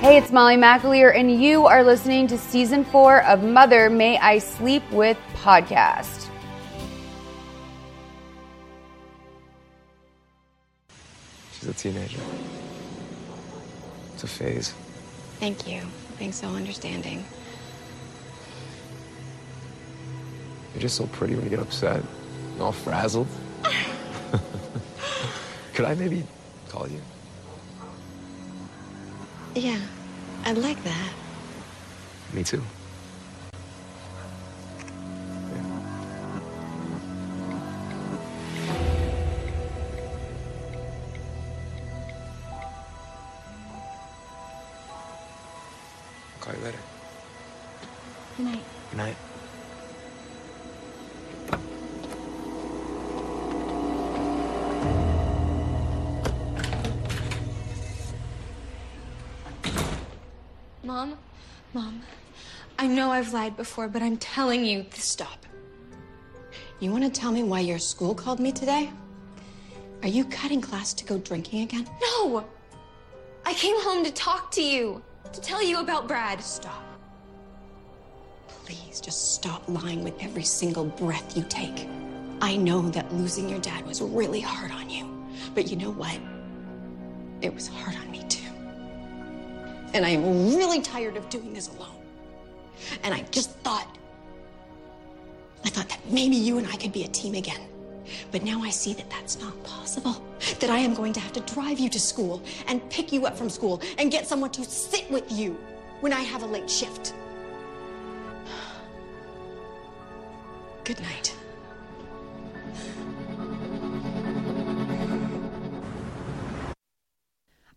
Hey, it's Molly McAleer, and you are listening to season four of Mother May I Sleep With podcast. She's a teenager. It's a phase. Thank you for being so understanding. You're just so pretty when you get upset. and All frazzled. Could I maybe call you? Yeah, I like that. Me too. I've lied before, but I'm telling you to stop. You want to tell me why your school called me today? Are you cutting class to go drinking again? No! I came home to talk to you, to tell you about Brad. Stop. Please just stop lying with every single breath you take. I know that losing your dad was really hard on you, but you know what? It was hard on me too. And I am really tired of doing this alone. And I just thought, I thought that maybe you and I could be a team again. But now I see that that's not possible. That I am going to have to drive you to school and pick you up from school and get someone to sit with you when I have a late shift. Good night.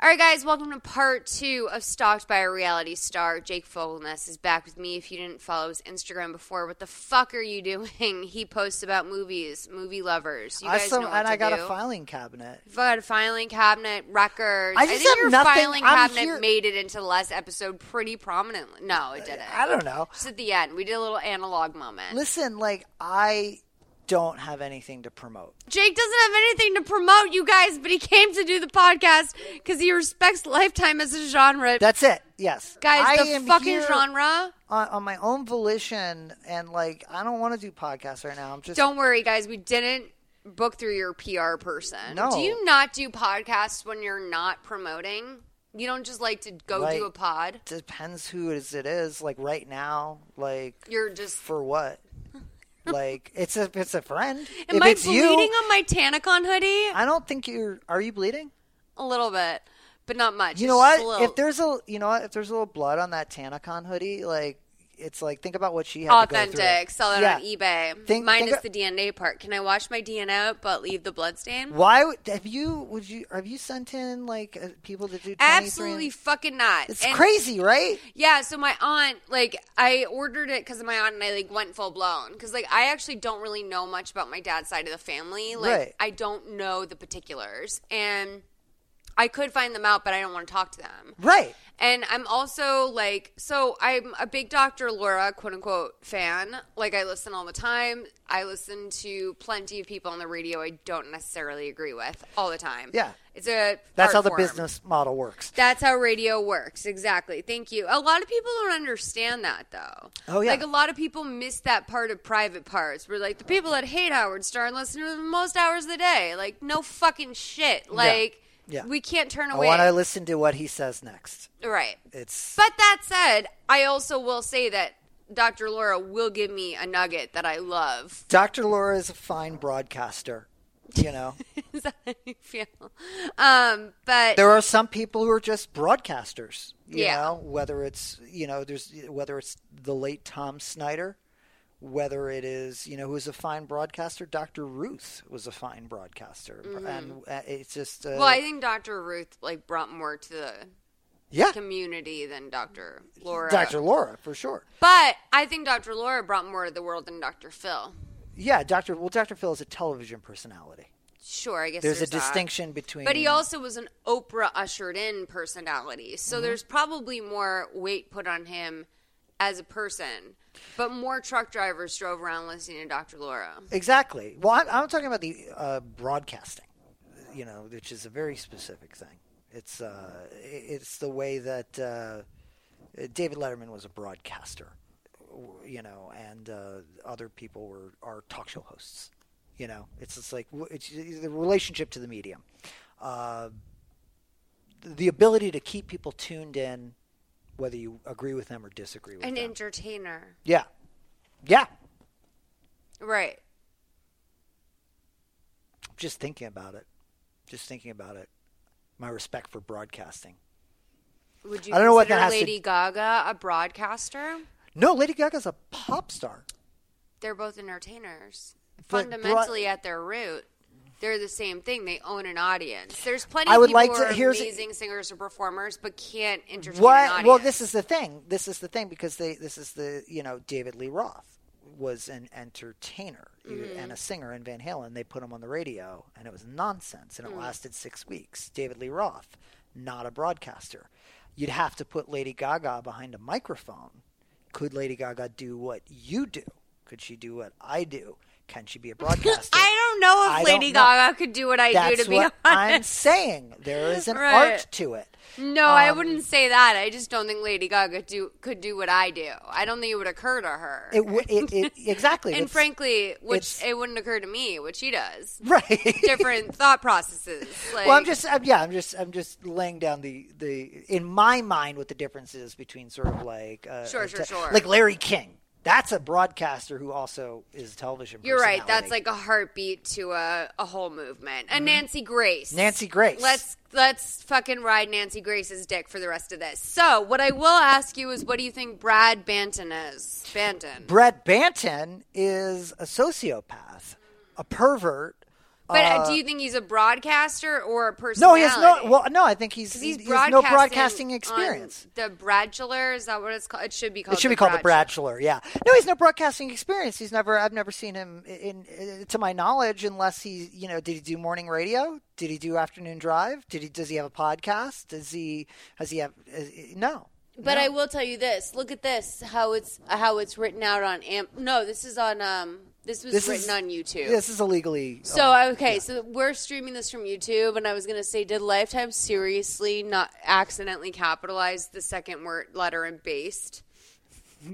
All right, guys, welcome to part two of Stalked by a Reality Star. Jake Fogelnest is back with me. If you didn't follow his Instagram before, what the fuck are you doing? He posts about movies, movie lovers. You I guys know what and to I got do. a filing cabinet. You've got a filing cabinet, records. I just think have your nothing- filing I'm cabinet here- made it into the last episode pretty prominently. No, it uh, didn't. I don't know. Just at the end, we did a little analog moment. Listen, like I don't have anything to promote. Jake doesn't have anything to promote, you guys, but he came to do the podcast because he respects Lifetime as a genre. That's it. Yes, guys, I the fucking genre. on, on my own volition, and like I don't want to do podcasts right now. I'm just Don't worry, guys. We didn't book through your PR person. No. Do you not do podcasts when you're not promoting? You don't just like to go Like- do a pod. depends who it is. It is like right now, like You're just. for what? like it's a it's a friend. Am if I it's bleeding you, on my Tanacon hoodie? I don't think you're. Are you bleeding? A little bit, but not much. You know what? If there's a you know what? If there's a little blood on that Tanacon hoodie, like it's like think about what she had to go authentic, sell it Yeah. on eBay. Think- Minus think- the DNA part. Can I wash my DNA out but leave the blood stain? Why would- have you? Would you? Have you sent in like uh, people to do? 23 Absolutely fucking not. It's And- crazy, right? Yeah, so my aunt, like, I ordered it because of my aunt, and I like went full blown because, like, I actually don't really know much about my dad's side of the family. Like, Right. I don't know the particulars, and I could find them out, but I don't want to talk to them. Right. And I'm also like, so I'm a big Dr. Laura, quote unquote, fan. Like, I listen all the time. I listen to plenty of people on the radio I don't necessarily agree with all the time. Yeah. It's a That's how the form. business model works. That's how radio works. Exactly. Thank you. A lot of people don't understand that though. Oh, yeah. Like a lot of people miss that part of private parts. We're like the people that hate Howard Stern listen to him most hours of the day. Like no fucking shit. Like Yeah. We can't turn away. I want to listen to what he says next. right. It's But that said, I also will say that Dr. Laura will give me a nugget that I love. Dr. Laura is a fine broadcaster. You know, Is that how you feel? Um, but there are some people who are just broadcasters. You Yeah. know, whether it's you know, there's whether it's the late Tom Snyder, whether it is you know who is a fine broadcaster. Dr. Ruth was a fine broadcaster, and uh, it's just uh, well, I think Dr. Ruth like brought more to the Yeah. community than Dr. Laura. Dr. Laura for sure. But I think Dr. Laura brought more to the world than Dr. Phil. Yeah, Dr. Well, Dr. Phil is a television personality. Sure, I guess There's, a that. distinction between. But he also was an Oprah ushered in personality. So Mm-hmm. there's probably more weight put on him as a person. But more truck drivers drove around listening to Dr. Laura. Exactly. Well, I'm, I'm talking about the uh, broadcasting, you know, which is a very specific thing. It's uh, it's the way that uh, David Letterman was a broadcaster, you know, and uh, other people were are talk show hosts. You know, it's just like it's the relationship to the medium, uh, the ability to keep people tuned in, whether you agree with them or disagree with them. An them. entertainer. yeah, yeah. Right. just thinking about it, just thinking about it, my respect for broadcasting. Would you I don't know what that has to- Lady Gaga a broadcaster? No, Lady Gaga's a pop star. They're both entertainers. But Fundamentally, at their root, they're the same thing. They own an audience. There's plenty I of would people like who to- are here's- amazing singers or performers, but can't entertain an What? Well, this is the thing. This is the thing because they. This is the you know David Lee Roth was an entertainer Mm-hmm. and a singer in Van Halen. They put him on the radio, and it was nonsense, and it Mm. lasted six weeks. David Lee Roth, not a broadcaster. You'd have to put Lady Gaga behind a microphone. Could Lady Gaga do what you do? Could she do what I do? Can she be a broadcaster? I don't know if I Lady know. Gaga could do what I That's do. To be what I'm saying. There is an Right. art to it. no, I Um, wouldn't say that. I just don't think Lady Gaga do could do what I do. I don't think it would occur to her. It, w- it, it exactly. and It's- frankly, which it wouldn't occur to me, what she does. right. Different thought processes. Like, well, I'm just, I'm, yeah, I'm just, I'm just laying down the, the, in my mind, what the difference is between sort of like, uh, Sure, sure, sure. like Larry King. That's a broadcaster who also is a television. You're right. That's like a heartbeat to a, a whole movement. And Nancy Grace. Mm-hmm. Nancy Grace. Let's let's fucking ride Nancy Grace's dick for the rest of this. So, what I will ask you is, what do you think Brad Banton is? Banton. Brett Banton is a sociopath, a pervert. But uh, uh, do you think he's a broadcaster or a person? No, he has no. Well, no, I think he's, 'Cause he's, he's he has no broadcasting broadcasting on experience. The Bradula is that what it's called? It should be called. It should the be called the Bradula. Yeah. No, he's no broadcasting experience. He's never. I've never seen him, in, in to my knowledge, unless he, you know, did he do morning radio? Did he do afternoon drive? Did he? Does he have a podcast? Does he? Has he have? Uh, no. But No. I will tell you this. Look at this. How it's how it's written out on Am. No, this is on um. This was This written is on YouTube. This is illegally. So uh, okay, so we're streaming this from YouTube, and I was gonna say, did Lifetime seriously not accidentally capitalize the second word letter in based,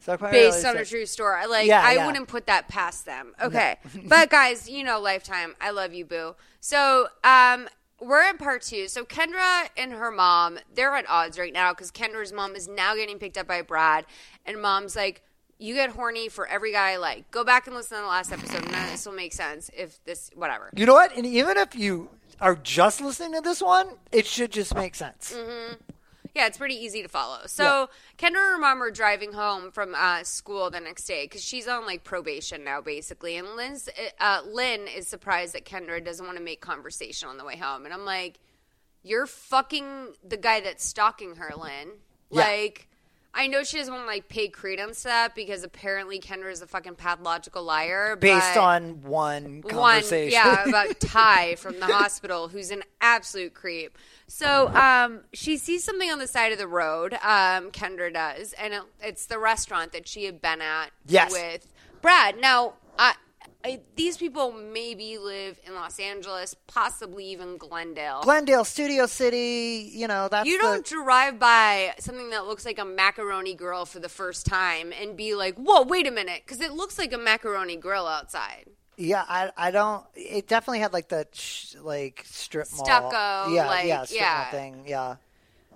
so based on a true story? Like, Yeah, I yeah. wouldn't put that past them. Okay, but guys, you know, Lifetime, I love you, boo. So, um. We're in part two. So Kendra and her mom, they're at odds right now because Kendra's mom is now getting picked up by Brad, and mom's like, "You get horny for every guy I like. Go back and listen to the last episode. None of this will make sense if this, whatever." You know what? And even if you are just listening to this one, it should just make sense. Yeah, it's pretty easy to follow. So Kendra and her mom are driving home from uh, school the next day because she's on like probation now, basically. And Lynn's, uh, Lynn is surprised that Kendra doesn't want to make conversation on the way home. And I'm like, you're fucking the guy that's stalking her, Lynn. Yeah. Like, I know she doesn't want to like pay credence to that because apparently Kendra is a fucking pathological liar. Based on one one, conversation. yeah, about Ty from the hospital, who's an absolute creep. So, um, she sees something on the side of the road. Um, Kendra does, and it, it's the restaurant that she had been at Yes. with Brad. Now, I, I, these people maybe live in Los Angeles, possibly even Glendale. Glendale, Studio City. You know that's you don't drive by something that looks like a macaroni grill for the first time and be like, "Whoa, wait a minute," because it looks like a macaroni grill outside. Yeah, I I don't. It definitely had like the sh- like strip mall. Stucco, Yeah, like, yeah, strip yeah. mall thing. Yeah,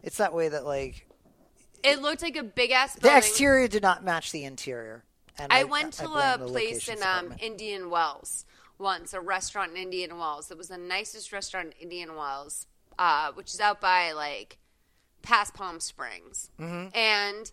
it's that way that like It looked like a big ass. the exterior did not match the interior. And I went to I a place in um. Indian Wells once, a restaurant in Indian Wells. It was the nicest restaurant in Indian Wells, uh, which is out by like past Palm Springs. Mm-hmm. And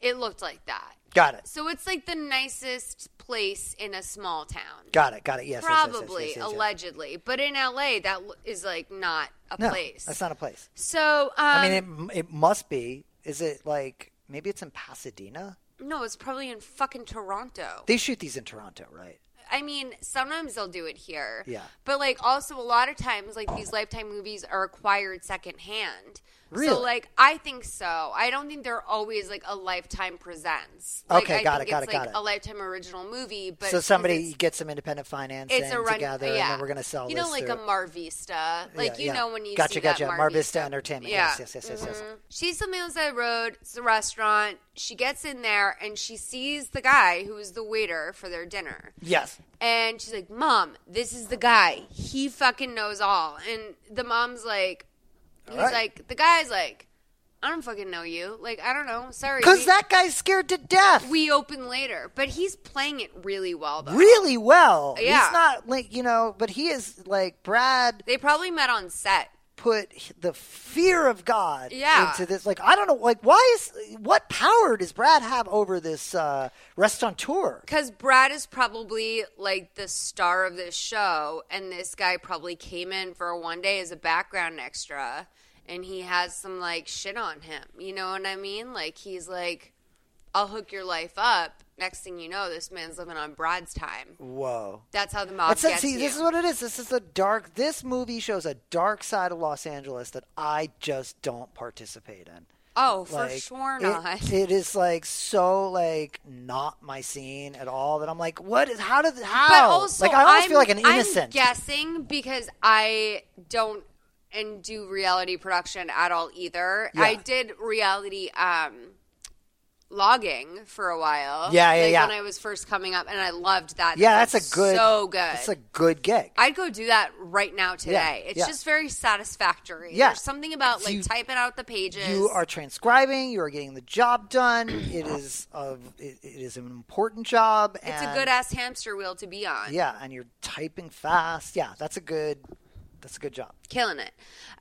It looked like that. Got it. So it's like the nicest place in a small town. Got it. Got it. Yes. Probably, yes, yes, yes. allegedly. But in LA, that is like not a No, place. that's not a place. So, um, I mean, it, it must be. Is it like maybe it's in Pasadena? No, it's probably in fucking Toronto. They shoot these in Toronto, right? I mean, sometimes they'll do it here. Yeah. But like also a lot of times like these lifetime movies are acquired secondhand. Really? So like I think so. I don't think they're always like a lifetime presents. Like, Okay, I got it, got it's it, like got it. a lifetime original movie, but so somebody gets some independent financing it's a run, together, yeah. and then we're going to sell You know, like through- a Mar Vista, like Yeah, you yeah. know when you Gotcha, see gotcha. that Mar, Mar Vista Entertainment. Yeah. Yes, yes, yes, yes, yes. Mhm. She's on side of the road. It's a restaurant. She gets in there and she sees the guy who is the waiter for their dinner. Yes. And she's like, Mom, this is the guy. He fucking knows all. And the mom's like, he's right. like, the guy's like, I don't fucking know you. Like, I don't know. Sorry. Because that guy's scared to death. we open later, but he's playing it really well though. really well. Yeah. He's not like you know, but he is like Brad They probably met on set. put the fear of God Yeah. into this. Like I don't know, like why is what power does Brad have over this uh, restaurateur? Because Brad is probably like the star of this show, and this guy probably came in for one day as a background extra, and he has some like shit on him. You know what I mean? Like he's like, "I'll hook your life up." Next thing you know, this man's living on Brad's time. Whoa. That's how the mob That's gets See, you. this is what it is. This is the dark. This movie shows a dark side of Los Angeles that I just don't participate in. oh, for Like, sure it- it is like so like not my scene at all. That I'm like, what is? How did? How? But also, like I almost I'm, feel like an innocent. I'm guessing because I don't and do reality production at all either. Yeah. I did reality um, logging for a while. Yeah, yeah, like yeah. When I was first coming up, and I loved that. yeah, That's that's a good. so good. That's a good gig. I'd go do that right now today. it's yeah. just very satisfactory. Yeah. There's something about like You- typing out the pages. You are transcribing. You are getting the job done. It is of. It, it is an important job. it's a good ass hamster wheel to be on. Yeah, and you're typing fast. Yeah, that's a good. That's a good job. killing it.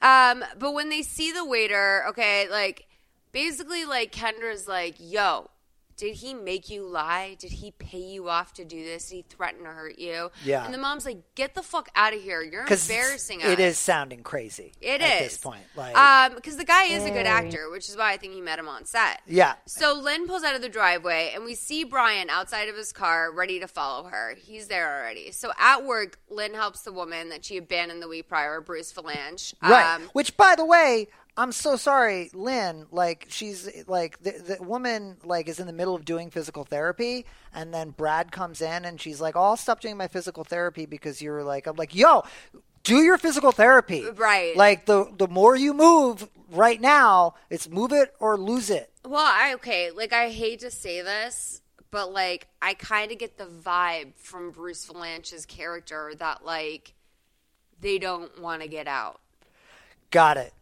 Um, but when they see the waiter, okay, like basically, like Kendra's like, "Yo, did he make you lie? Did he pay you off to do this? Did he threaten to hurt you?" Yeah. And the mom's like, "Get the fuck out of here! You're embarrassing us." it is sounding crazy. It at is this point. Like, um, because the guy is a good actor, which is why I think he met him on set. yeah, So Lynn pulls out of the driveway, and we see Brian outside of his car, ready to follow her. He's there already. So at work, Lynn helps the woman that she abandoned the week prior, Bruce Vilanch. right. Um, Which, by the way, I'm so sorry, Lynn. Like, she's like the, the woman like is in the middle of doing physical therapy, and then Brad comes in, and she's like, "Oh, I'll stop doing my physical therapy because you're like." I'm like, "Yo." Do your physical therapy, Right. Like the the more you move right now, it's move it or lose it. Well, I okay, like I hate to say this, but like I kind of get the vibe from Bruce Vilanch's character that like they don't want to get out. Got it.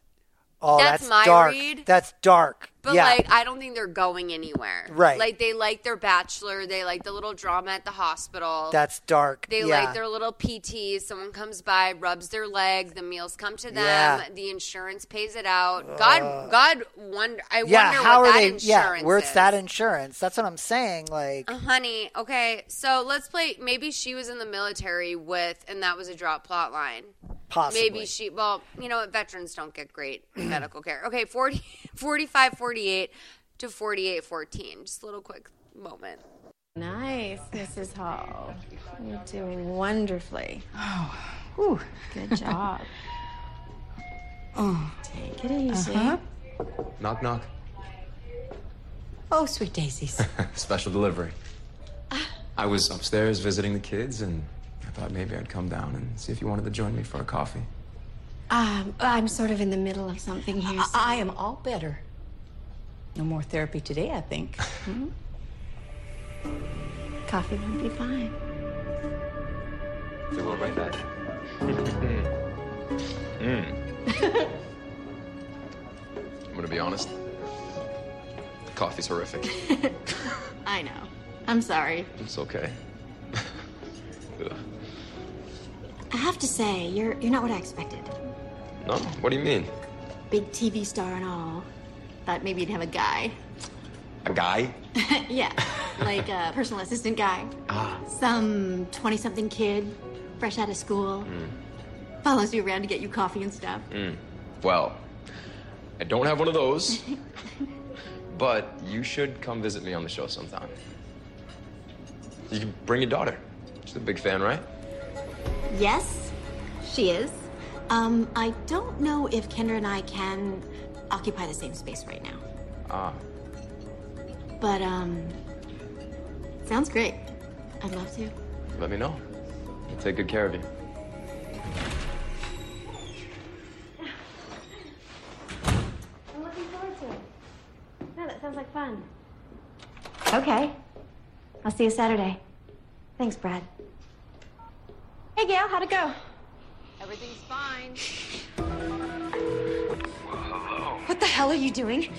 Oh, That's that's, my dark. read. That's dark. But yeah. like I don't think they're going anywhere. Right. Like they like their bachelor, they like the little drama at the hospital. that's dark. they yeah. like their little PT. Someone comes by, rubs their leg. The meals come to them. Yeah. The insurance pays it out. God, God, wonder. I yeah. wonder How what are that they? insurance Yeah. Where's that insurance? That's what I'm saying. Like, Uh, honey, okay, so let's play. Maybe she was in the military with, and that was a drop plot line. possibly. Maybe she, well, you know what? Veterans don't get great medical care. Okay, 40, 45 48 to 48 14. Just a little quick moment. Nice, Mrs. Hall. You're doing wonderfully. Oh, whew, good job. oh, take it easy. Knock, knock. Oh, sweet daisies. Special delivery. I was upstairs visiting the kids, and I thought maybe I'd come down and see if you wanted to join me for a coffee. Um, I'm sort of in the middle of something here. so- I am all better. No more therapy today, I think. Mm-hmm. Coffee would be fine. Feel all right, Dad? Mm. Mm. I'm gonna be honest. The Coffee's horrific. I know. I'm sorry. It's okay. I have to say, you're you're not what I expected. no? What do you mean? Big TV star and all. Thought maybe you'd have a guy. A guy? yeah, like a personal assistant guy. Ah. Some 20 something kid, fresh out of school. Follows you around to get you coffee and stuff. Well, I don't have one of those. but you should come visit me on the show sometime. You can bring your daughter. She's a big fan, right? Yes, she is. Um, I don't know if Kendra and I can occupy the same space right now. Ah. But, um, sounds great. I'd love to. Let me know. I'll take good care of you. I'm looking forward to it. No, that sounds like fun. Okay. I'll see you Saturday. Thanks, Brad. Hey, Gail, how'd it go? Everything's fine. What the hell are you doing?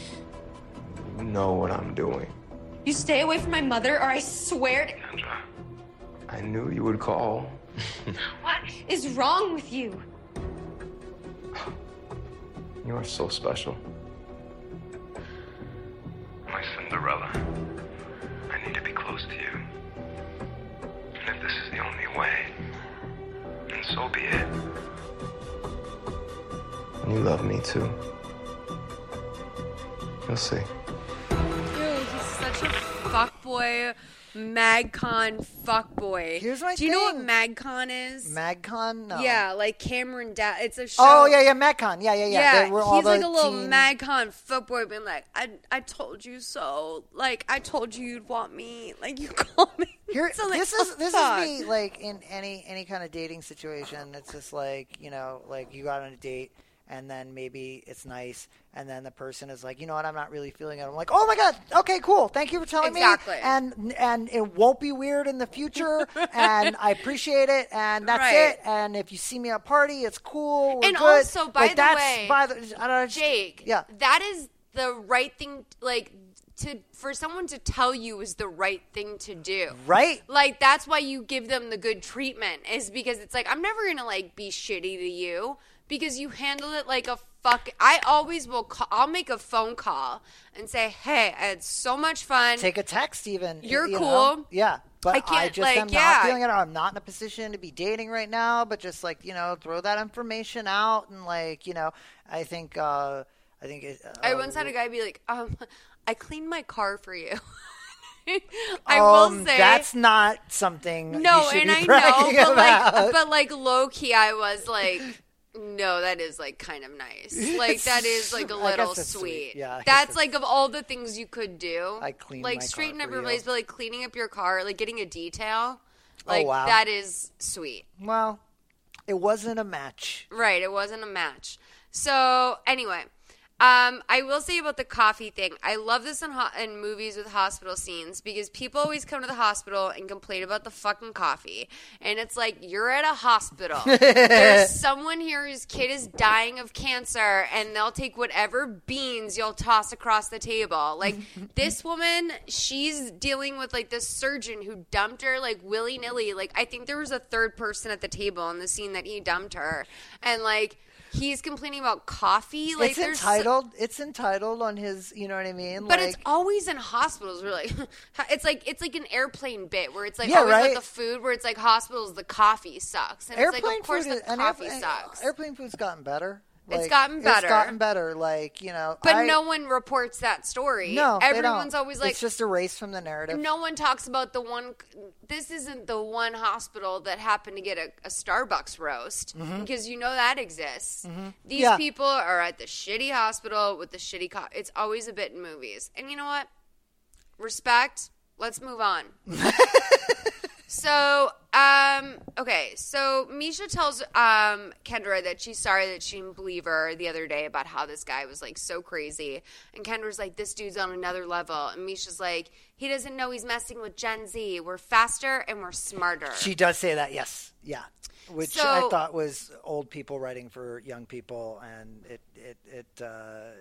You know what I'm doing. You stay away from my mother, or I swear to. Kendra. I knew you would call. What is wrong with you? You are so special. My Cinderella. I need to be close to you. And if this is the only way, then so be it. And you love me too. You'll see. Dude, he's such a fuckboy, MagCon fuckboy. Here's my Do you know what thing. MagCon is? MagCon? No. Yeah, like Cameron Da It's a oh, show. Oh yeah, yeah, MagCon. Yeah, yeah, yeah. Yeah, They were all he's like a little teen- MagCon footboy, being like, "I, I told you so. Like, I told you you'd want me. Like, you call me." Here, So, like, this oh, is this fuck. is me like in any any kind of dating situation. It's just like you know, like you got on a date and then maybe it's nice, and then the person is like, you know what, I'm not really feeling it. I'm like, oh my god, okay, cool, thank you for telling Exactly. me, and and it won't be weird in the future, and I appreciate it, and that's Right. it. And if you see me at a party, it's cool. And good. also, by Like, the that's, way, by the, I don't know, Jake, yeah, that is the right thing. Like, to for someone to tell you is the right thing to do. right. Like that's why you give them the good treatment is because it's like I'm never gonna like be shitty to you because you handled it like a fuck. I always will. Call, I'll make a phone call and say, "Hey, I had so much fun. Take a text, even. You're you cool. know? Yeah. But I can't, I just like, am yeah. not feeling it. I'm not in a position to be dating right now. But just like you know, throw that information out and like you know, I think uh, I think it, uh, I once had a guy be like, um, I cleaned my car for you. I um, will say that's not something. no, you should and be I know, but about. like, but like low key, I was like. No, that is like kind of nice. Like that is like a little sweet. sweet. Yeah, that's like of all the things you could do. Like my car straighten up your you. place, but like cleaning up your car, like getting a detail. Oh, Like wow. that is sweet. well, it wasn't a match. Right, it wasn't a match. So anyway, um, I will say about the coffee thing. I love this in, ho- in movies with hospital scenes because people always come to the hospital and complain about the fucking coffee, and it's like you're at a hospital. There's someone here whose kid is dying of cancer, and they'll take whatever beans you'll toss across the table. Like this woman, she's dealing with like this surgeon who dumped her like willy nilly. Like I think there was a third person at the table in the scene that he dumped her, and like he's complaining about coffee. Like it's entitled. It's entitled on his. You know what I mean? but like, it's always in hospitals. We're like, it's like it's like an airplane bit where it's like Yeah, always right. about the food, where it's like hospitals, the coffee sucks, and airplane it's like of course food is, the coffee airplane, sucks. Airplane food's gotten better. It's gotten better. It's gotten better. Like you know, but I- no one reports that story. No, everyone's always like, it's just erased from the narrative. no one talks about the one. This isn't the one hospital that happened to get a, a Starbucks roast because you know that exists. These Mm-hmm. Yeah. people are at the shitty hospital with the shitty. Co- it's always a bit in movies, and you know what? Respect. Let's move on. So, um, okay. So Misha tells um, Kendra that she's sorry that she didn't believe her the other day about how this guy was like so crazy. And Kendra's like, this dude's on another level. And Misha's like, he doesn't know he's messing with Gen Z. We're faster and we're smarter. She does say that, yes, yeah, which So- I thought was old people writing for young people, and it it it. Uh,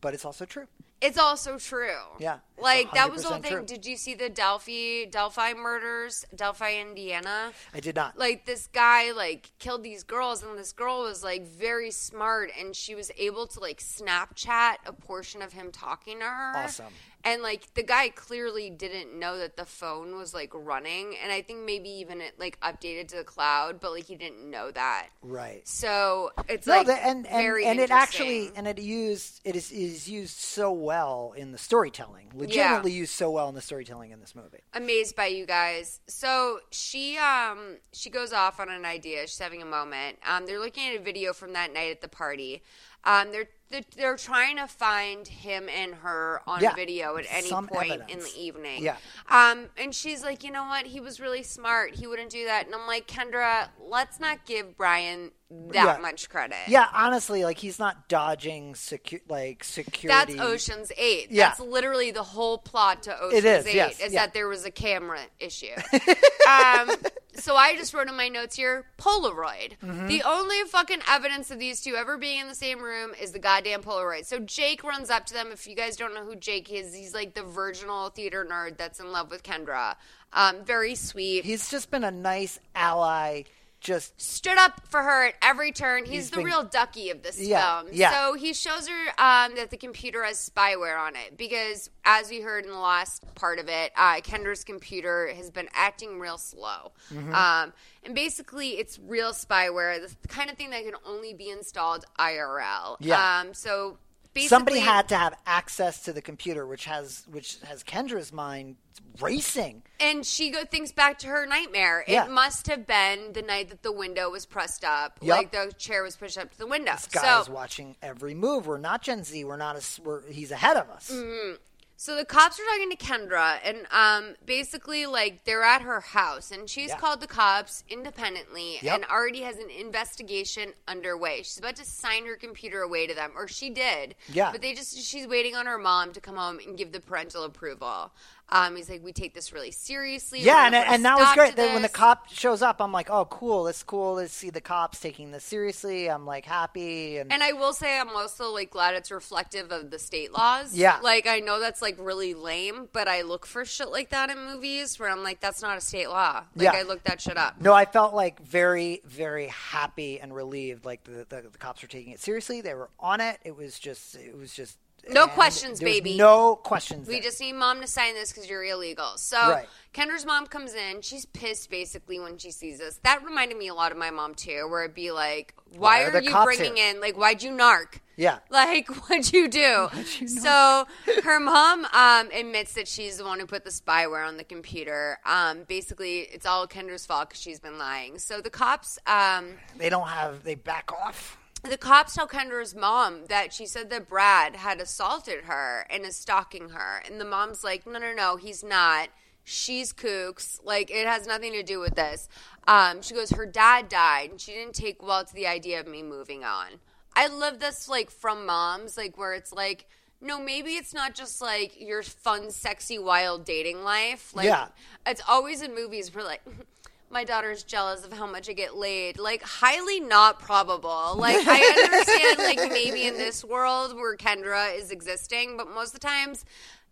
but it's also true. it's also true. Yeah, Like that was the whole thing. true. Did you see the Delphi Delphi murders? Delphi, Indiana. I did not. like this guy like killed these girls and this girl was like very smart and she was able to like snapchat a portion of him talking to her Awesome. And like the guy clearly didn't know that the phone was like running, and I think maybe even it like updated to the cloud, but like he didn't know that. Right. So it's No, like the, and and, very and it actually and it used it is is used so well in the storytelling. Legitimately used so well in the storytelling in this movie. amazed by you guys. So she um she goes off on an idea. She's having a moment. Um, they're looking at a video from that night at the party. Um, they're they're, they're trying to find him and her on Yeah, video at any point in the evening. Yeah. Um, and she's like, you know what? He was really smart. He wouldn't do that. And I'm like, Kendra, let's not give Brian that Yeah. much credit. Yeah, honestly, like he's not dodging secu- like security. That's Ocean's Eight. Yeah. That's literally the whole plot to Ocean's is, Eight yes, is yeah. that there was a camera issue. um, so I just wrote in my notes here Polaroid. Mm-hmm. The only fucking evidence of these two ever being in the same room is the goddamn Polaroid. So Jake runs up to them. If you guys don't know who Jake is, he's like the virginal theater nerd that's in love with Kendra. Um, very sweet. He's just been a nice ally. Just stood up for her at every turn. He's, He's the been- real Duckie of this Yeah, film. yeah. So he shows her um, that the computer has spyware on it because, as we heard in the last part of it, uh, Kendra's computer has been acting real slow. Mm-hmm. Um, and basically, it's real spyware, the kind of thing that can only be installed IRL. Yeah. Um, so basically, somebody had to have access to the computer, which has which has Kendra's mind racing. And she go thinks back to her nightmare. Yeah. It must have been the night that the window was pressed up, Yup. like the chair was pushed up to the window. This guy is watching every move. We're not Gen Z. We're not. A, we're, he's ahead of us. Mm-hmm. So the cops are talking to Kendra, and um, basically, like they're at her house, and she's Yeah. called the cops independently, Yep. and already has an investigation underway. She's about to sign her computer away to them, or she did. Yeah. But they just she's waiting on her mom to come home and give the parental approval. Um, he's like, we take this really seriously. Yeah, and, gonna put a and that was great. Then when the cop shows up, I'm like, oh, cool. It's cool to see the cops taking this seriously. I'm like happy. And, And I will say, I'm also like glad it's reflective of the state laws. Yeah. like I know that's like really lame, but I look for shit like that in movies where I'm like, that's not a state law. Like Yeah. I looked that shit up. no, I felt like very, very happy and relieved. Like the, the the cops were taking it seriously. They were on it. It was just, it was just No questions, baby. No questions. We there. just need mom to sign this because you're illegal. So Right. Kendra's mom comes in. She's pissed basically when she sees us. That reminded me a lot of my mom too, where it'd be like, "Why, Why are are, you bringing here?" in? Like, why'd you narc? Yeah. Like, what'd you do? so her mom um, admits that she's the one who put the spyware on the computer. Um, basically, it's all Kendra's fault because she's been lying. So the cops. Um, They don't have. They back off. The cops tell Kendra's mom that she said that Brad had assaulted her and is stalking her. And the mom's like, no, no, no, he's not. She's kooks. Like, it has nothing to do with this. Um, she goes, her dad died, and she didn't take well to the idea of me moving on. I love this, like, from moms, like, where it's like, no, maybe it's not just like your fun, sexy, wild dating life. Like, Yeah. it's always in movies where, like, my daughter's jealous of how much I get laid. Like, highly not probable. Like, I understand, like, maybe in this world where Kendra is existing, but most of the times,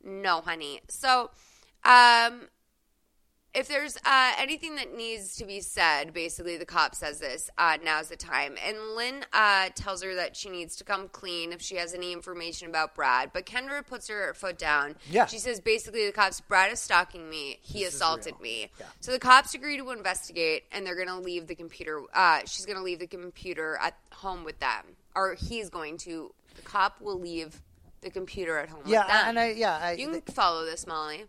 no, honey. So, um, if there's uh, anything that needs to be said, basically the cop says this, uh, now's the time. And Lynn uh, tells her that she needs to come clean if she has any information about Brad. But Kendra puts her foot down. Yeah. She says basically the cops, Brad is stalking me. He This assaulted me. Yeah. So the cops agree to investigate, and they're going to leave the computer. Uh, she's going to leave the computer at home with them, or he's going to. The cop will leave the computer at home Yeah, with them. and I yeah. I, You can follow this, Molly.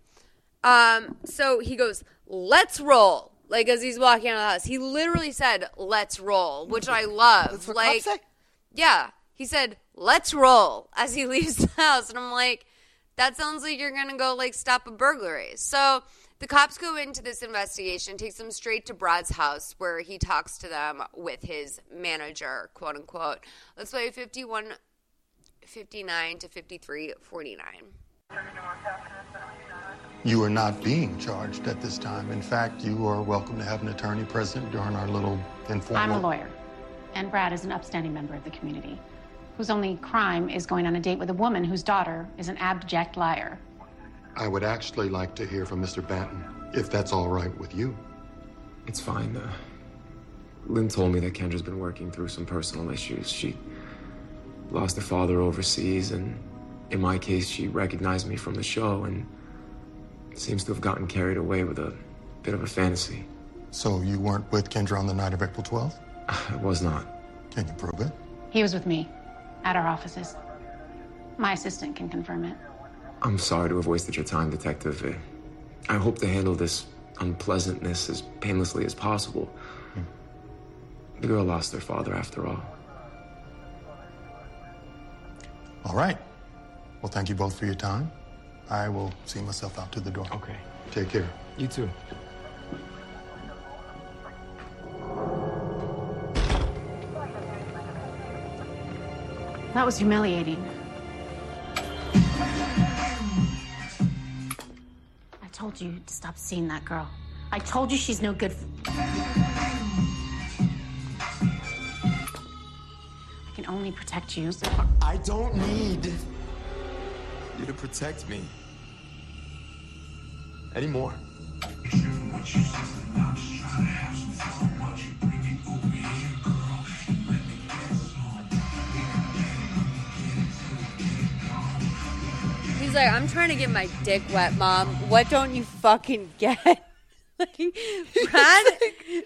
Um, so he goes, "Let's roll." Like as he's walking out of the house, he literally said, "Let's roll," which I love. That's what like, cops say? yeah, he said, "Let's roll" as he leaves the house, and I'm like, that sounds like you're gonna go like stop a burglary. So the cops go into this investigation, takes them straight to Brad's house where he talks to them with his manager, quote unquote. Let's play 51, 59 to 53, 49. You are not being charged at this time. In fact, you are welcome to have an attorney present during our little informal. I'm a lawyer, and Brad is an upstanding member of the community, whose only crime is going on a date with a woman whose daughter is an abject liar. I would actually like to hear from Mr. Banton, if that's all right with you. It's fine. Uh, Lynn told me that Kendra's been working through some personal issues. She lost her father overseas, and in my case, she recognized me from the show and seems to have gotten carried away with a bit of a fantasy. So you weren't with Kendra on the night of April 12th? I was not. Can you prove it? He was with me at our offices. My assistant can confirm it. I'm sorry to have wasted your time, Detective. Uh, I hope to handle this unpleasantness as painlessly as possible. The girl lost her father after all. All right. Well, thank you both for your time. I will see myself out to the door. Okay. Take care. You too. That was humiliating. I told you to stop seeing that girl. I told you she's no good. For... I can only protect you. I don't need you to protect me anymore. He's like, I'm trying to get my dick wet, mom. What don't you fucking get? like, Brad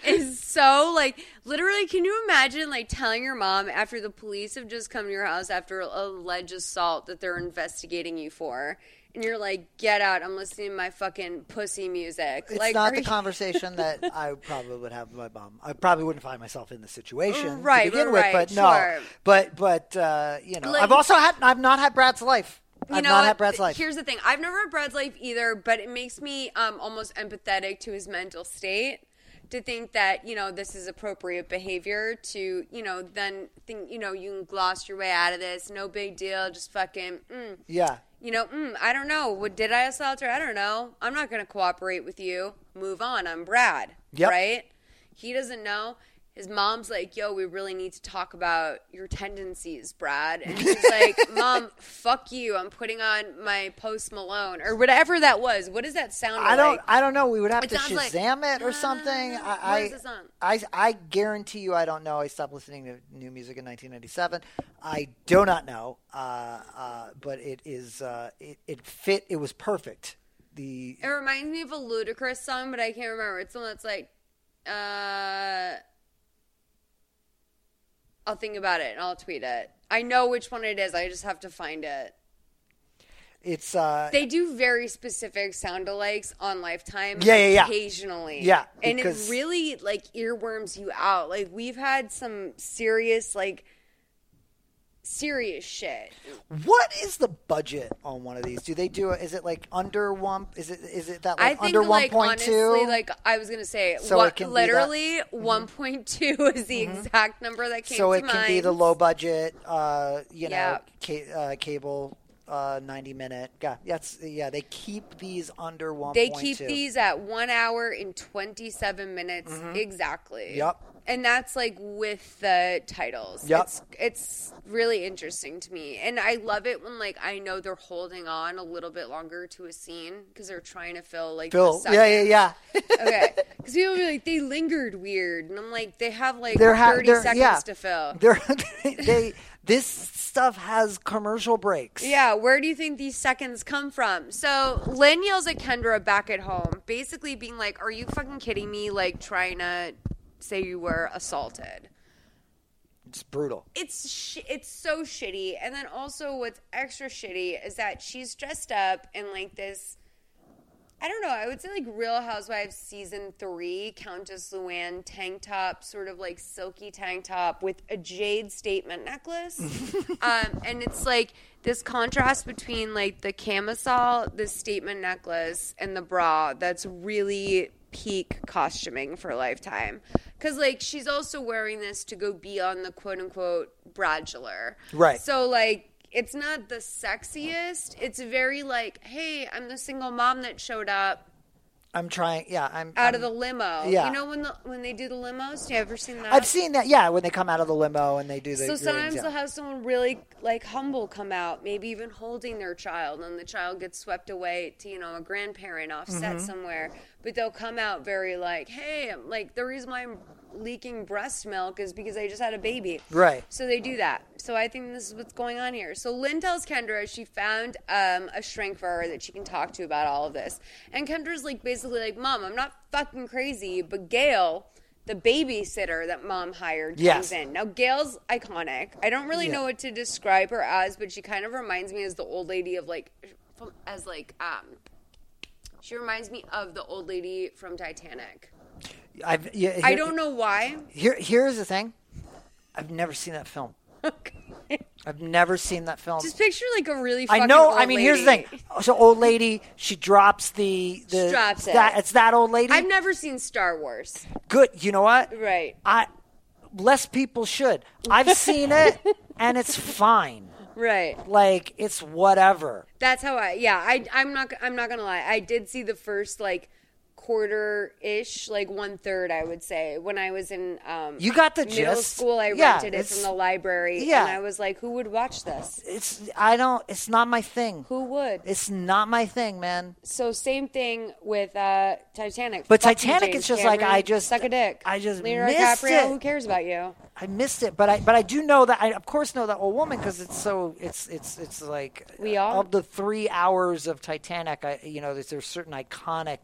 is so like literally. Can you imagine like telling your mom after the police have just come to your house after alleged assault that they're investigating you for, and you're like, "Get out! I'm listening to my fucking pussy music." It's like, not the you- conversation that I probably would have with my mom. I probably wouldn't find myself in the situation Right, to begin right, with, but no. But but uh, you know, Like- I've also had I've not had Brad's life. You I've know not had Brad's life. Here's the thing: I've never had Brad's life either, but it makes me um, almost empathetic to his mental state to think that you know this is appropriate behavior. To you know, then think you know you can gloss your way out of this. No big deal. Just fucking. Mm. Yeah. You know, mm, I don't know. What did I assault her? I don't know. I'm not going to cooperate with you. Move on. I'm Brad. Yep. Right? He doesn't know. His mom's like, yo, we really need to talk about your tendencies, Brad. And he's like, Mom, fuck you. I'm putting on my post Malone or whatever that was. What does that sound I don't. like? I don't know. We would have It to sounds like- Shazam it or something. I, I, the song? I, I guarantee you, I don't know. I stopped listening to new music in 1997. I do not know, uh, uh, but it is. Uh, it, it fit. It was perfect. The It reminds me of a Ludacris song, but I can't remember. It's the one that's like, uh, I'll think about it and I'll tweet it. I know which one it is. I just have to find it. it's. Uh, They do very specific sound alikes on Lifetime. Yeah, yeah, yeah. Occasionally, Yeah, and because- it really like earworms you out. Like we've had some serious, like serious shit. What is the budget on one of these? Do they do? it? Is it like under one? Is it? Is it that like I think under one like point honestly, like I was gonna say, So what, it can be literally that- one point two is the exact number that came so it can mind. be the low budget, uh, you know, Yeah. ca- uh, cable, uh, ninety minute. Yeah, that's yeah. They keep these under one. They keep these at one hour and 27 minutes exactly. Mm-hmm. Yep. And that's like with the titles. Yep. It's, it's really interesting to me. And I love it when like I know they're holding on a little bit longer to a scene because they're trying to fill like Phil. Yeah, yeah, yeah. okay. Because people be like, they lingered weird. And I'm like, they have like They're ha- 30 they're- seconds yeah. to fill. They're, they this stuff has commercial breaks. Yeah, where do you think these seconds come from? So Lynn yells at Kendra back at home, basically being like, Are you fucking kidding me? Like trying to say you were assaulted. It's brutal. It's sh- it's so shitty. And then also what's extra shitty is that she's dressed up in like this I don't know, I would say like Real Housewives season 3 Countess Luann tank top, sort of like silky tank top with a jade statement necklace. um, and it's like this contrast between like the camisole, the statement necklace, and the bra that's really peak costuming for a Lifetime. Because like she's also wearing this to go be on the quote unquote Bradular. Right. So like it's not the sexiest. It's very like, hey, I'm the single mom that showed up I'm trying. Yeah, I'm out I'm- of the limo. yeah. You know when the when they do the limos? You ever seen that? I've seen that. Yeah, when they come out of the limo and they do the. So sometimes yeah. they'll have someone really like humble come out, maybe even holding their child, and the child gets swept away to you know a grandparent offset Mhm. somewhere. But they'll come out very like, hey, I'm- like the reason why I'm leaking breast milk is because I just had a baby. Right. So they do that. So I think this is what's going on here. So Lynn tells Kendra she found um, a shrink for her that she can talk to about all of this. And Kendra's like basically like, Mom, I'm not fucking crazy, but Gail, the babysitter that mom hired, Yes. comes in. Now Gail's iconic. I don't really Yeah. know what to describe her as, but she kind of reminds me as the old lady of like as like um she reminds me of the old lady from Titanic. I've, yeah, I don't know why. Here, here's the thing. I've never seen that film. Okay. I've never seen that film. Just picture like a really. Fucking I know. I mean, here's the thing. So, old lady, she drops the the She drops it. that it's that old lady. I've never seen Star Wars. Good. You know what? Right. I less people should. I've seen it, and it's fine. Right. Like it's whatever. That's how I. Yeah. I. I'm not. I'm not gonna lie. I did see the first like quarter ish, like one third, I would say, when I was in um, You got the middle gist. school. I Yeah, rented it from the library, yeah. and I was like, "Who would watch this? It's I don't. It's not my thing. Who would?" It's not my thing, man. So same thing with uh, Titanic. But Fuck Titanic is just like, I just- suck a dick. I just Leonardo missed DiCaprio. it. Who cares about you? I missed it, but I but I do know that I of course know that old woman because it's so it's it's it's like We all- of the three hours of Titanic. I you know there's, there's certain iconic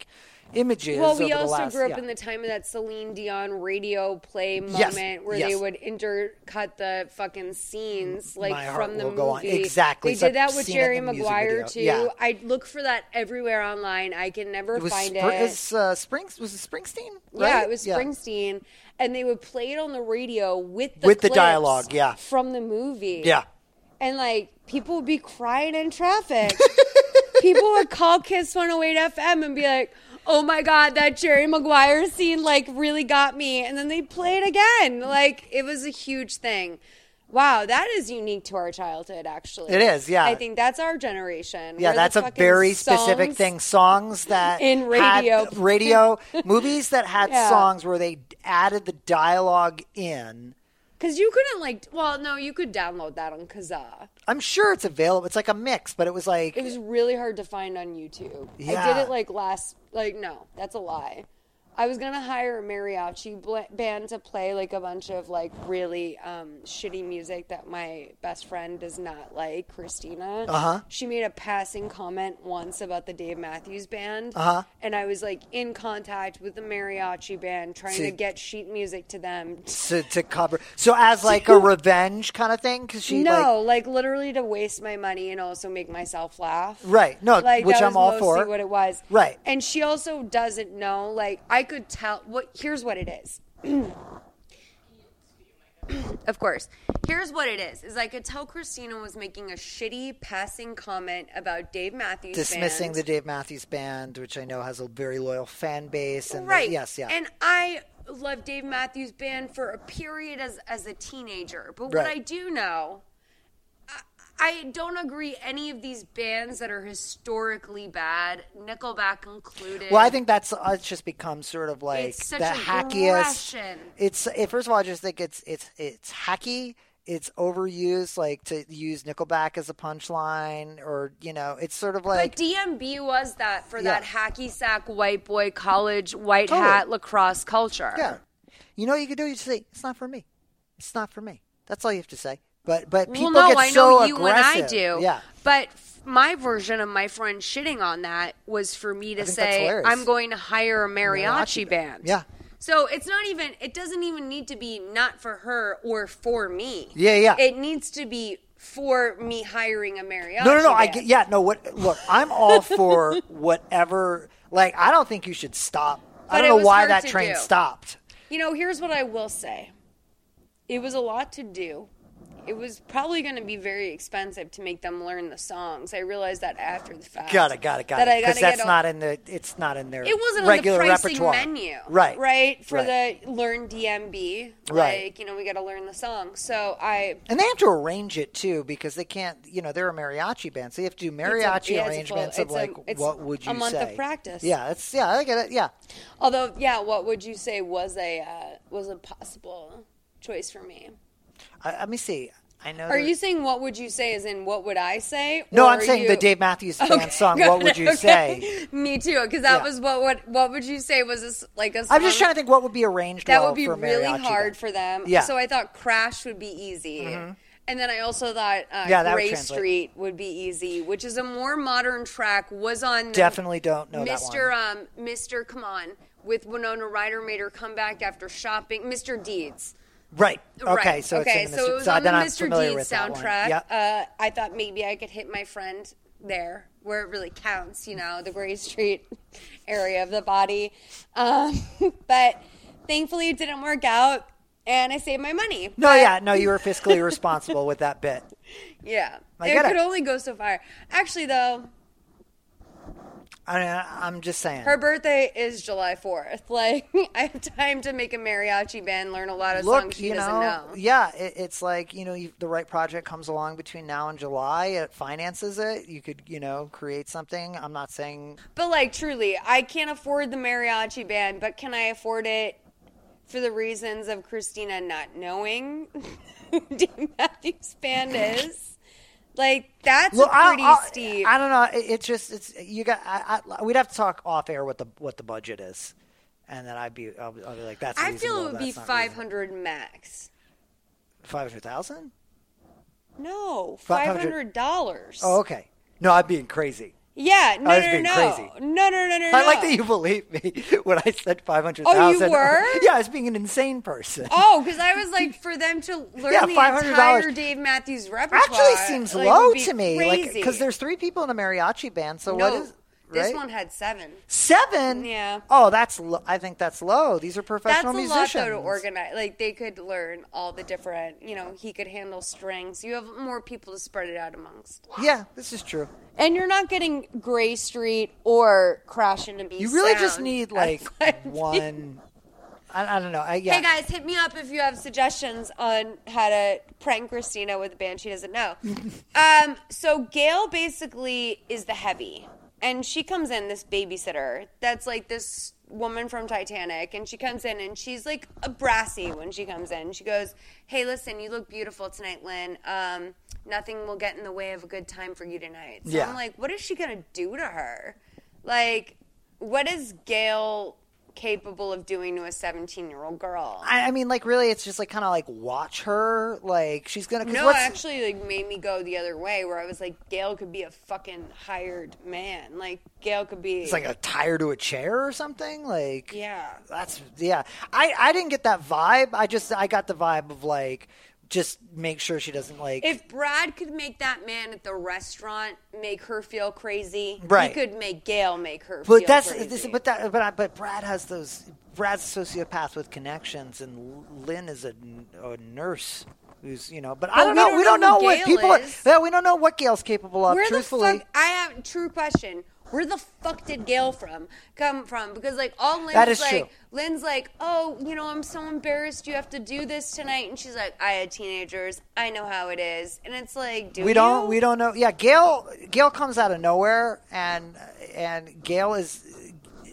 images. Well, we also last- grew up yeah. in the time of that Celine Dion radio play moment Yes, where they would intercut the fucking scenes like My from the movie. Exactly. They It's did like that with Jerry in the music Maguire too. Yeah. I look for that everywhere online. I can never It was find Spr- it. It's uh, Springs was it Springsteen? Yeah, it was Springsteen, and they would play it on the radio with the With the dialogue, yeah. from the movie. Yeah. and like people would be crying in traffic. people would call Kiss 108 FM and be like, "Oh my god, that Jerry Maguire scene like really got me," and then they played again. Like it was a huge thing. Wow, that is unique to our childhood, actually. It is, yeah. I think that's our generation. Yeah, We're that's a very specific thing. Songs that In had- radio. radio movies that had Yeah. songs where they added the dialogue in. Because you couldn't like, well, no, you could download that on Kazaa. I'm sure it's available. It's like a mix, but it was like It was really hard to find on YouTube. I did it like last, like no, that's a lie. I was gonna hire a mariachi bl- band to play like a bunch of like really um, shitty music that my best friend does not like, Christina. Uh-huh. She made a passing comment once about the Dave Matthews Band, Uh-huh. and I was like in contact with the mariachi band, trying See- to get sheet music to them. to, to cover. So as like a revenge kind of thing, because she no, like like, literally to waste my money and also make myself laugh. Right. No, like which I'm all for. What it was. Right. And she also doesn't know. Like I could tell. What here's what it is. of course, here's what it is: is I could tell Christina was making a shitty passing comment about Dave Matthews dismissing Band. the Dave Matthews Band, which I know has a very loyal fan base. And right. yes, yeah. And I loved Dave Matthews Band for a period as as a teenager. But what I do know, I, don't agree any of these bands that are historically bad, Nickelback included. well, I think that's uh, it's just become sort of like It's such the hackiest. aggression. It's it, first of all, I just think it's it's it's hacky. It's overused, like to use Nickelback as a punchline, or you know, it's sort of like but DMB was that for Yeah. that hacky sack white boy college white Totally. hat lacrosse culture. yeah. You know, what you can do. You just say it's not for me. It's not for me. That's all you have to say. But but people well, no, get I so know you aggressive. and I do. Yeah. But f- my version of my friend shitting on that was for me to say. I'm going to hire a mariachi, Mariachi band. band. Yeah. So it's not even, it doesn't even need to be not for her or for me. Yeah, yeah. It needs to be for me hiring a mariachi band. No, no, no. I get. Yeah, no. What? Look, I'm all for whatever. Like, I don't think you should stop. I don't know why that train do. stopped. You know, here's what I will say. It was a lot to do. It was probably going to be very expensive to make them learn the songs. I realized that after the fact. Got it. Got it. Got That it. Because that's not in the. It's not in their. It wasn't regular on the pricing repertoire. menu, Right. Right for Right. the learn DMB, Right. Like you know, we got to learn the song. So I And they have to arrange it too because they can't. You know, they're a mariachi band, so you have to do mariachi yeah, a full- arrangements of it's a- like it's what would you say? a month say? of practice. Yeah, it's yeah. I get it. Yeah. Although, yeah, what would you say was a uh, was a possible choice for me? I, let me see. I know. Are there- you saying what would you say? As in what would I say? No, Or I'm are saying you- the Dave Matthews Band Okay, song. got What would it, you okay. say? Me too, because that Yeah. was what what what would you say was a s like a. I'm just trying to think what would be arranged that well would be for a really mariachi hard band. for them. Yeah. So I thought Crash would be easy. And then I also thought uh, Yeah, that would Gray translate. Street would be easy, which is a more modern track. Was on the Definitely don't know that Mr. one. Um, Mr. Come on with Winona Ryder made her come back after shopping. Mr. Deeds. Right. Okay. Right. So okay, it's in so it was so on the Mr. familiar Deeds with that one. soundtrack. Yep. Uh, I thought maybe I could hit my friend there where it really counts, you know, the Grey Street area of the body. Um, but thankfully, it didn't work out, and I saved my money. no, But- yeah, no, you were fiscally responsible with that bit. yeah. I it could it. only go so far. Actually, though, I I'm just saying. her birthday is July fourth. Like, I have time to make a mariachi band, learn a lot of Look, songs she you doesn't know, know. yeah, it, it's like you know, you, the right project comes along between now and July. It finances it. You could, you know, create something. I'm not saying But like truly, I can't afford the mariachi band, but can I afford it for the reasons of Christina not knowing who Dave Matthews Band is? Like that's Look, a I- pretty I, steep. I don't know. It, it's just it's you got. I, I, we'd have to talk off air what the what the budget is, and then I'd be I'll, be- I'll be like that's. I feel it would be five hundred max. Five hundred thousand. No, Fi- five 500 hundred dollars. Oh, okay. No, I'm being crazy. Yeah, no, I was no, being no, crazy. no, no, no, no. I like that you believe me when I said five hundred Oh, thousand. you were? Yeah, I was being an insane person. Oh, because I was like, for them to learn Yeah, the entire Dave Matthews repertoire Actually, seems like, low to me, like because there's three people in a mariachi band. So no, what is this right? one had seven. seven? Yeah. Oh, that's lo- I think that's low. These are professional That's professional a musicians. lot though to organize. Like they could learn all the different. You know, he could handle strings. You have more people to spread it out amongst. Yeah, this is true. And you're not getting Grey Street or Crash into Me. You really just need like one. I, I don't know. I, yeah. Hey guys, hit me up if you have suggestions on how to prank Christina with a band she doesn't know. um, so Gail basically is the heavy, and she comes in this babysitter that's like this woman from Titanic, and she comes in and she's like a brassy when she comes in. She goes, "Hey, listen, you look beautiful tonight, Lynn. Um, nothing will get in the way of a good time for you tonight." So Yeah. I'm like, what is she gonna do to her? Like, what is Gail? Capable of doing to a 17 year old girl. I, I mean, like, really, it's just like kind of like watch her. Like, she's gonna. No, what's- actually like made me go the other way where I was like, Gail could be a fucking hired man. Like Gail could be It's like a tire to a chair or something. Like, Yeah. that's yeah. I I didn't get that vibe. I just I got the vibe of like just make sure she doesn't like. If Brad could make that man at the restaurant make her feel crazy, Right. he could make Gail make her but feel that's crazy. this, but that but I, but Brad has those. Brad's a sociopath with connections, and Lynn is a, a nurse. Who's you know, but I don't we know. don't we don't know know what people. is. Yeah, we don't know what Gail's capable of. Where truthfully, the fuck? I have true question. Where the fuck did Gail from come from? Because like all Lynn's That is like, true. Lynn's like, oh, you know, I'm so embarrassed. You have to do this tonight, and she's like, I had teenagers. I know how it is, and it's like, do we you? don't we don't know yeah gail gail comes out of nowhere and and gail is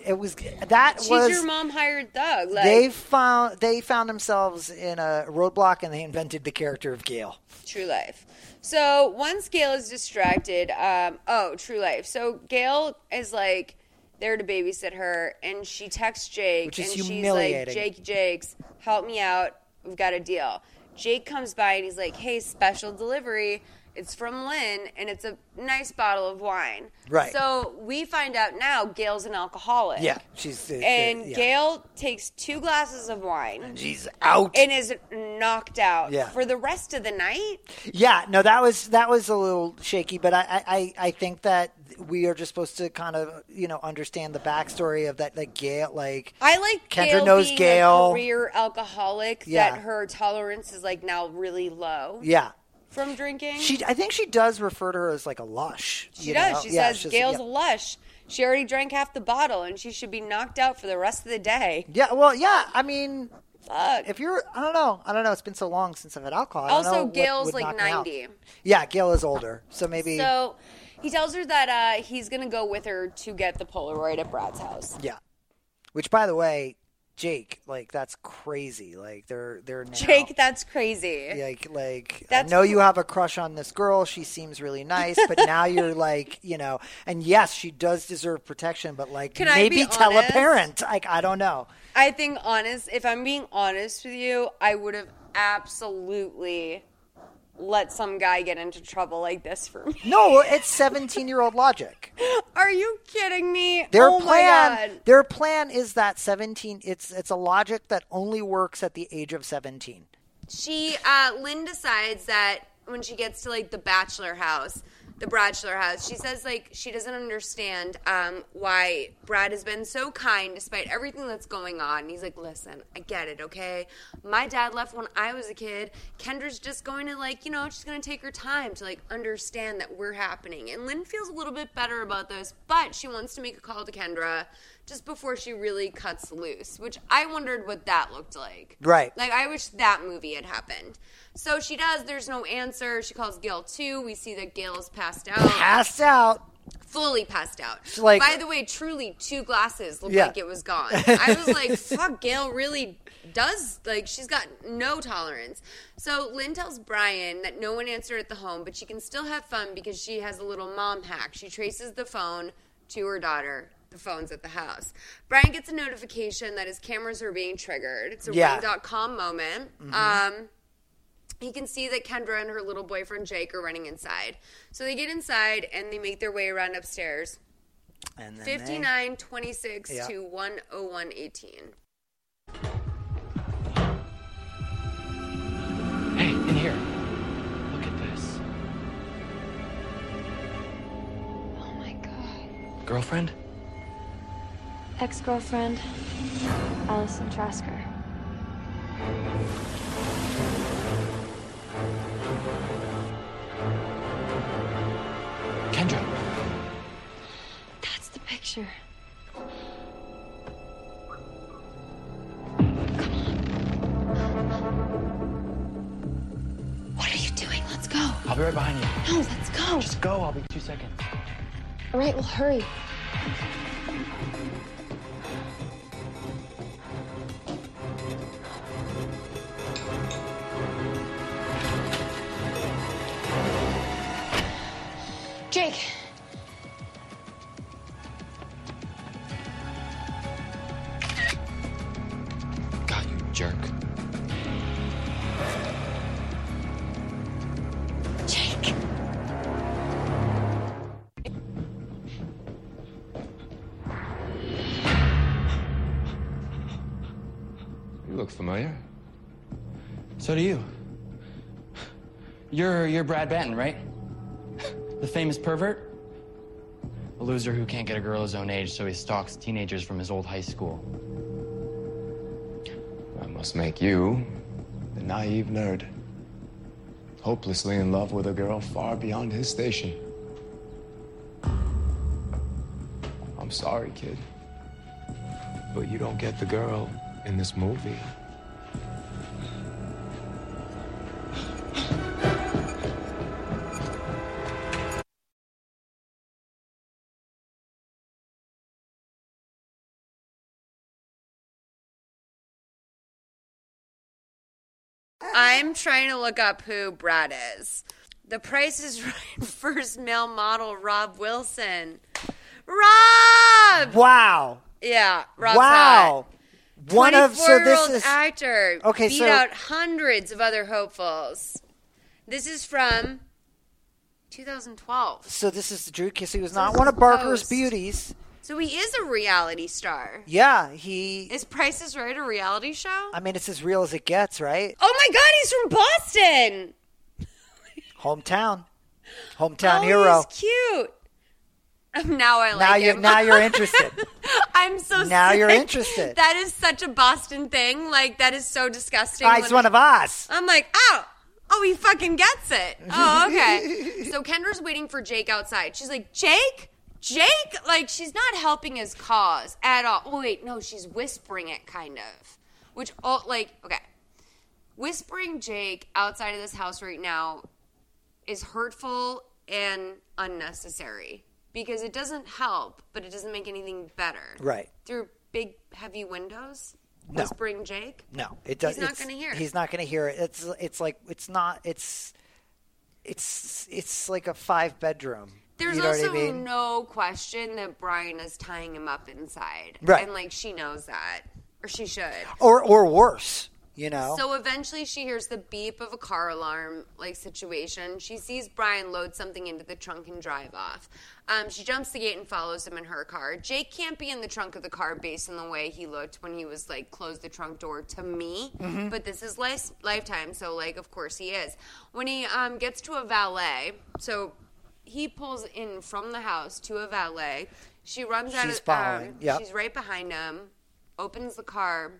it was that She's was your mom hired thug. Like, they found they found themselves in a roadblock and they invented the character of gail True Life. So once Gail is distracted, um, oh, True Life. So Gail is like there to babysit her, and she texts Jake, Which is and she's like, humiliating. "Jake, Jakes, help me out. We've got a deal." Jake comes by and he's like, "Hey, special delivery." It's from Lynn, and it's a nice bottle of wine. Right. So we find out now Gail's an alcoholic. yeah she's uh, And yeah. Gail takes two glasses of wine she's out and is knocked out Yeah. for the rest of the night. yeah no that was that was a little shaky but I, I i I think that we are just supposed to kind of you know understand the backstory of that like gail like I like Kendra Gail knows being Gail. a career alcoholic Yeah. that her tolerance is like now really low yeah from drinking. she i think she does refer to her as like a lush She does. know? She Yeah, says Gail's yeah. a lush. She already drank half the bottle and she should be knocked out for the rest of the day. Yeah, well, yeah. I mean, Fuck. if you're, I don't know, I don't know. It's been so long since I've had alcohol. I don't know Also, Gail's like knock me out. 90. Yeah, Gail is older, so maybe. So he tells her that uh, he's going to go with her to get the Polaroid at Brad's house. yeah. Which, by the way, Jake, like that's crazy. Like they're they're now, Jake, that's crazy. like like That's I know you have a crush on this girl. She seems really nice, but now you're like, you know, and yes, she does deserve protection, but like Can I maybe be tell a parent. Like I don't know. I think honest, if I'm being honest with you, I would have absolutely let some guy get into trouble like this for me. No, it's 17 year old logic. Are you kidding me? Their oh my plan, God. their plan is that 17. It's it's a logic that only works at the age of 17. She, uh, Lynn decides that when she gets to like the bachelor house, the bachelor house, she says like she doesn't understand um, why Brad has been so kind despite everything that's going on. And he's like, listen, I get it, okay? My dad left when I was a kid. Kendra's just going to like, you know, she's going to take her time to like understand that we're happening. And Lynn feels a little bit better about this, but she wants to make a call to Kendra just before she really cuts loose, which I wondered what that looked like. Right. Like I wish that movie had happened. So she does. There's no answer. She calls Gail too. We see that Gail is passed out, Passed out. fully passed out. She's like- By the way, truly, two glasses looked Yeah. like it was gone. I was like, "Fuck, Gail really does like she's got no tolerance." So Lynn tells Brian that no one answered at the home, but she can still have fun because she has a little mom hack. She traces the phone to her daughter. The phone's at the house. Brian gets a notification that his cameras are being triggered. It's a Yeah. ring.com moment. Mhm. Um, he can see that Kendra and her little boyfriend Jake are running inside. So they get inside and they make their way around upstairs. And then they- 59 26 Yeah. to 101 18. Hey, in here. Look at this. Oh my god. Girlfriend? Ex girlfriend, Allison Trasker. Kendra. That's the picture. What are you doing? Let's go. I'll be right behind you. No, let's go. Just go. I'll be two seconds. All right, well, hurry. Jake. God, you jerk. Jake. You look familiar. So do you. You're you're Brad Banton, right? Famous pervert? A loser who can't get a girl his own age, so he stalks teenagers from his old high school. I must make you the naive nerd. Hopelessly in love with a girl far beyond his station. I'm sorry, kid. But you don't get the girl in this movie. I'm trying to look up who Brad is. The Price is Right first male model, Rob Wilson. Rob! Wow. Yeah, Rob's wow. hot. One of so this 24-year-old is actor Okay, beat so- out hundreds of other hopefuls. This is from 2012. so this is Drew Kiss. He was not one of Barker's beauties. So he is a reality star. Yeah, he. Is Price is Right a reality show? I mean, it's as real as it gets, right? Oh my God, he's from Boston. Hometown, hometown oh, hero. He's cute. Um, now I like now you him. now you're interested. I'm so Now you're interested. That is such a Boston thing. Like that is so disgusting. When- he's one of us. I'm like, oh, oh, he fucking gets it. Oh, okay. so Kendra's waiting for Jake outside. She's like, Jake, Jake, like she's not helping his cause at all. Oh wait, no, she's whispering it kind of, which all like okay, whispering Jake outside of this house right now is hurtful and unnecessary because it doesn't help, but it doesn't make anything better. Right. Through big heavy windows. No. Was bring Jake? No, it does. He's not gonna hear it. He's not going to hear it. It's it's like it's not. It's it's it's like a five bedroom. There's you know also I mean? no question that Brian is tying him up inside. Right. And like she knows that. Or she should. or or worse. You know. So eventually she hears the beep of a car alarm like situation. She sees Brian load something into the trunk and drive off. Um, she jumps the gate and follows him in her car. Jake can't be in the trunk of the car based on the way he looked when he was like closed the trunk door to me. Mhm. But this is life, lifetime, so like of course he is. When he um, gets to a valet, so he pulls in from the house to a valet. She runs out She's of following, Um, yep. She's right behind him. Opens the car.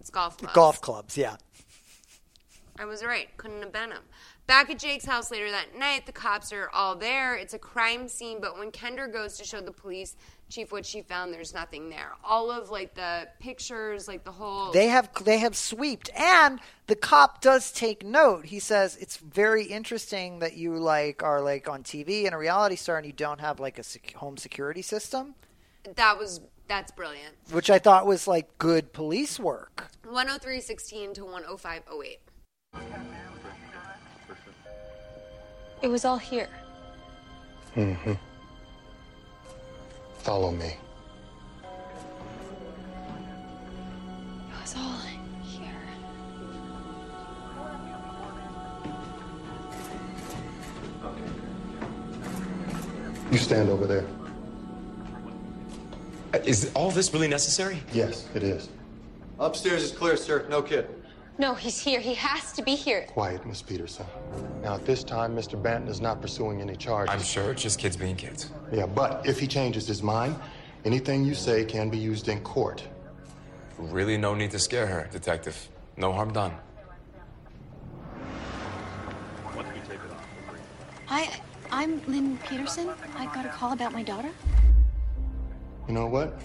It's golf clubs. Golf clubs. Yeah. I was right. Couldn't have been him. Back at Jake's house later that night, the cops are all there. It's a crime scene, but when Kendra goes to show the police chief what she found, there's nothing there. All of like the pictures, like the whole They have they have sweeped, and the cop does take note. He says it's very interesting that you like are like on TV and a reality star, and you don't have like a sec- home security system, that was that's brilliant. which I thought was like good police work. 103.16 to 105.08. It was all here. Mm-hmm. Follow me. It was all here. You stand over there. Uh, all this really necessary? Yes, it is. Upstairs is clear, sir. No kid. No, he's here. He has to be here. Quiet, Miss Peterson. Now, at this time, Mr. Banton is not pursuing any charges. I'm sure it's just kids being kids. Yeah, but if he changes his mind, anything you say can be used in court. Really, no need to scare her, Detective. No harm done. I, I'm Lynn Peterson. I got a call about my daughter. You know what?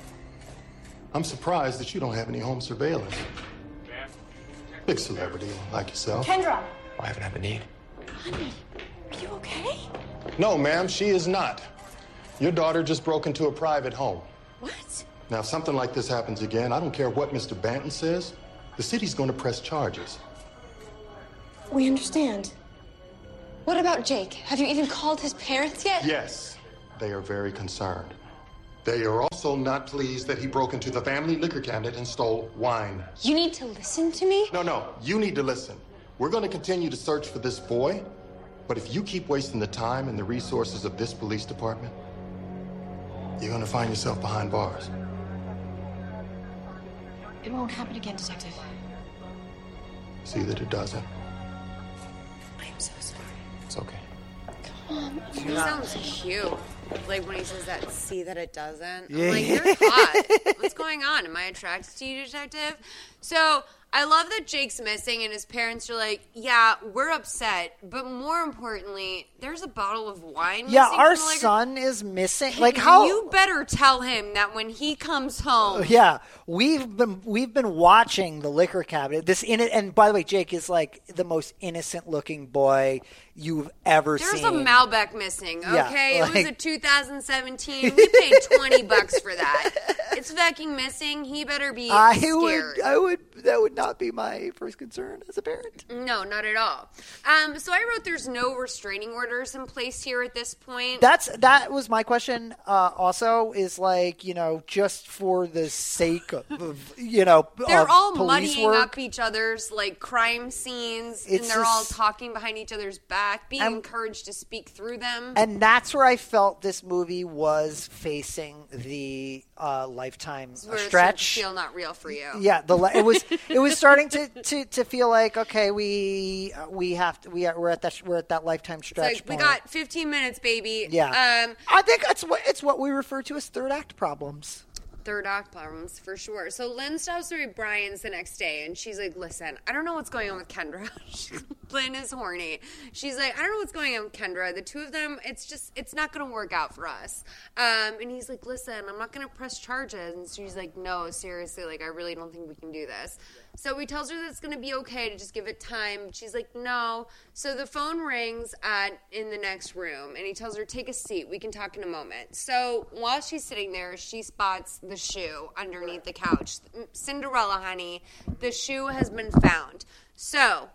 I'm surprised that you don't have any home surveillance. Big celebrity like yourself. Kendra! Oh, I haven't had the need. Honey, are you okay? No, ma'am, she is not. Your daughter just broke into a private home. What? Now, if something like this happens again, I don't care what Mr. Banton says, the city's going to press charges. We understand. What about Jake? Have you even called his parents yet? Yes, they are very concerned. They are also not pleased that he broke into the family liquor cabinet and stole wine. You need to listen to me? No, no, you need to listen. We're going to continue to search for this boy, but if you keep wasting the time and the resources of this police department, you're going to find yourself behind bars. It won't happen again, Detective. See that it doesn't. I'm so sorry. It's okay. He sounds cute. Like when he says that, see that it doesn't. I'm like, you're hot. What's going on? Am I attracted to you, detective? So I love that Jake's missing, and his parents are like, yeah, we're upset, but more importantly, there's a bottle of wine. Yeah, missing our from the liquor- son is missing. Like how? You better tell him that when he comes home. Yeah, we've been we've been watching the liquor cabinet. This in it, and by the way, Jake is like the most innocent looking boy you've ever There's seen. There's a Malbec missing, Yeah, okay? it was a 2017. We paid 20 bucks for that. It's fucking missing. He better be I scared. would, I would, that would not be my first concern as a parent. No, not at all. Um, so I wrote there's no restraining orders in place here at this point. That's that was my question. Uh, also, is like you know just for the sake of, of you know they're all muddying work. up each other's like crime scenes, and they're all talking behind each other's back, being And- encouraged to speak through them. And that's where I felt this movie was facing the uh, lifetime Where it stretch. feel not real for you. Yeah, the it was it was starting to, to, to feel like okay, we we have to we are we're at that we're at that lifetime stretch. like we got 15 minutes, baby. yeah. Um, I think that's what it's what we refer to as third act problems. Third act problems for sure. So Lynn stops to read Brian's the next day, and she's like, "Listen, I don't know what's going on with Kendra. Lynn is horny. She's like, I don't know what's going on with Kendra. The two of them, it's just, it's not going to work out for us." Um, and he's like, "Listen, I'm not going to press charges." And she's like, "No, seriously, like, I really don't think we can do this." So he tells her that it's going to be okay to just give it time. She's like, no. So the phone rings at in the next room, and he tells her, take a seat. We can talk in a moment. So while she's sitting there, she spots the shoe underneath the couch. Cinderella, honey, the shoe has been found. So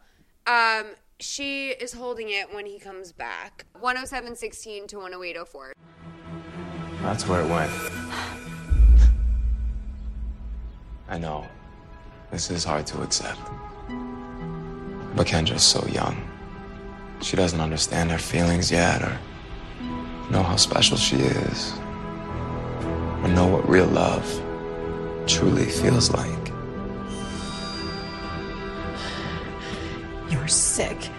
um, she is holding it when he comes back. 107.16 to 108.04. That's where it went. I know. This is hard to accept. But Kendra's so young. She doesn't understand her feelings yet or know how special she is. Or know what real love truly feels like. You're sick.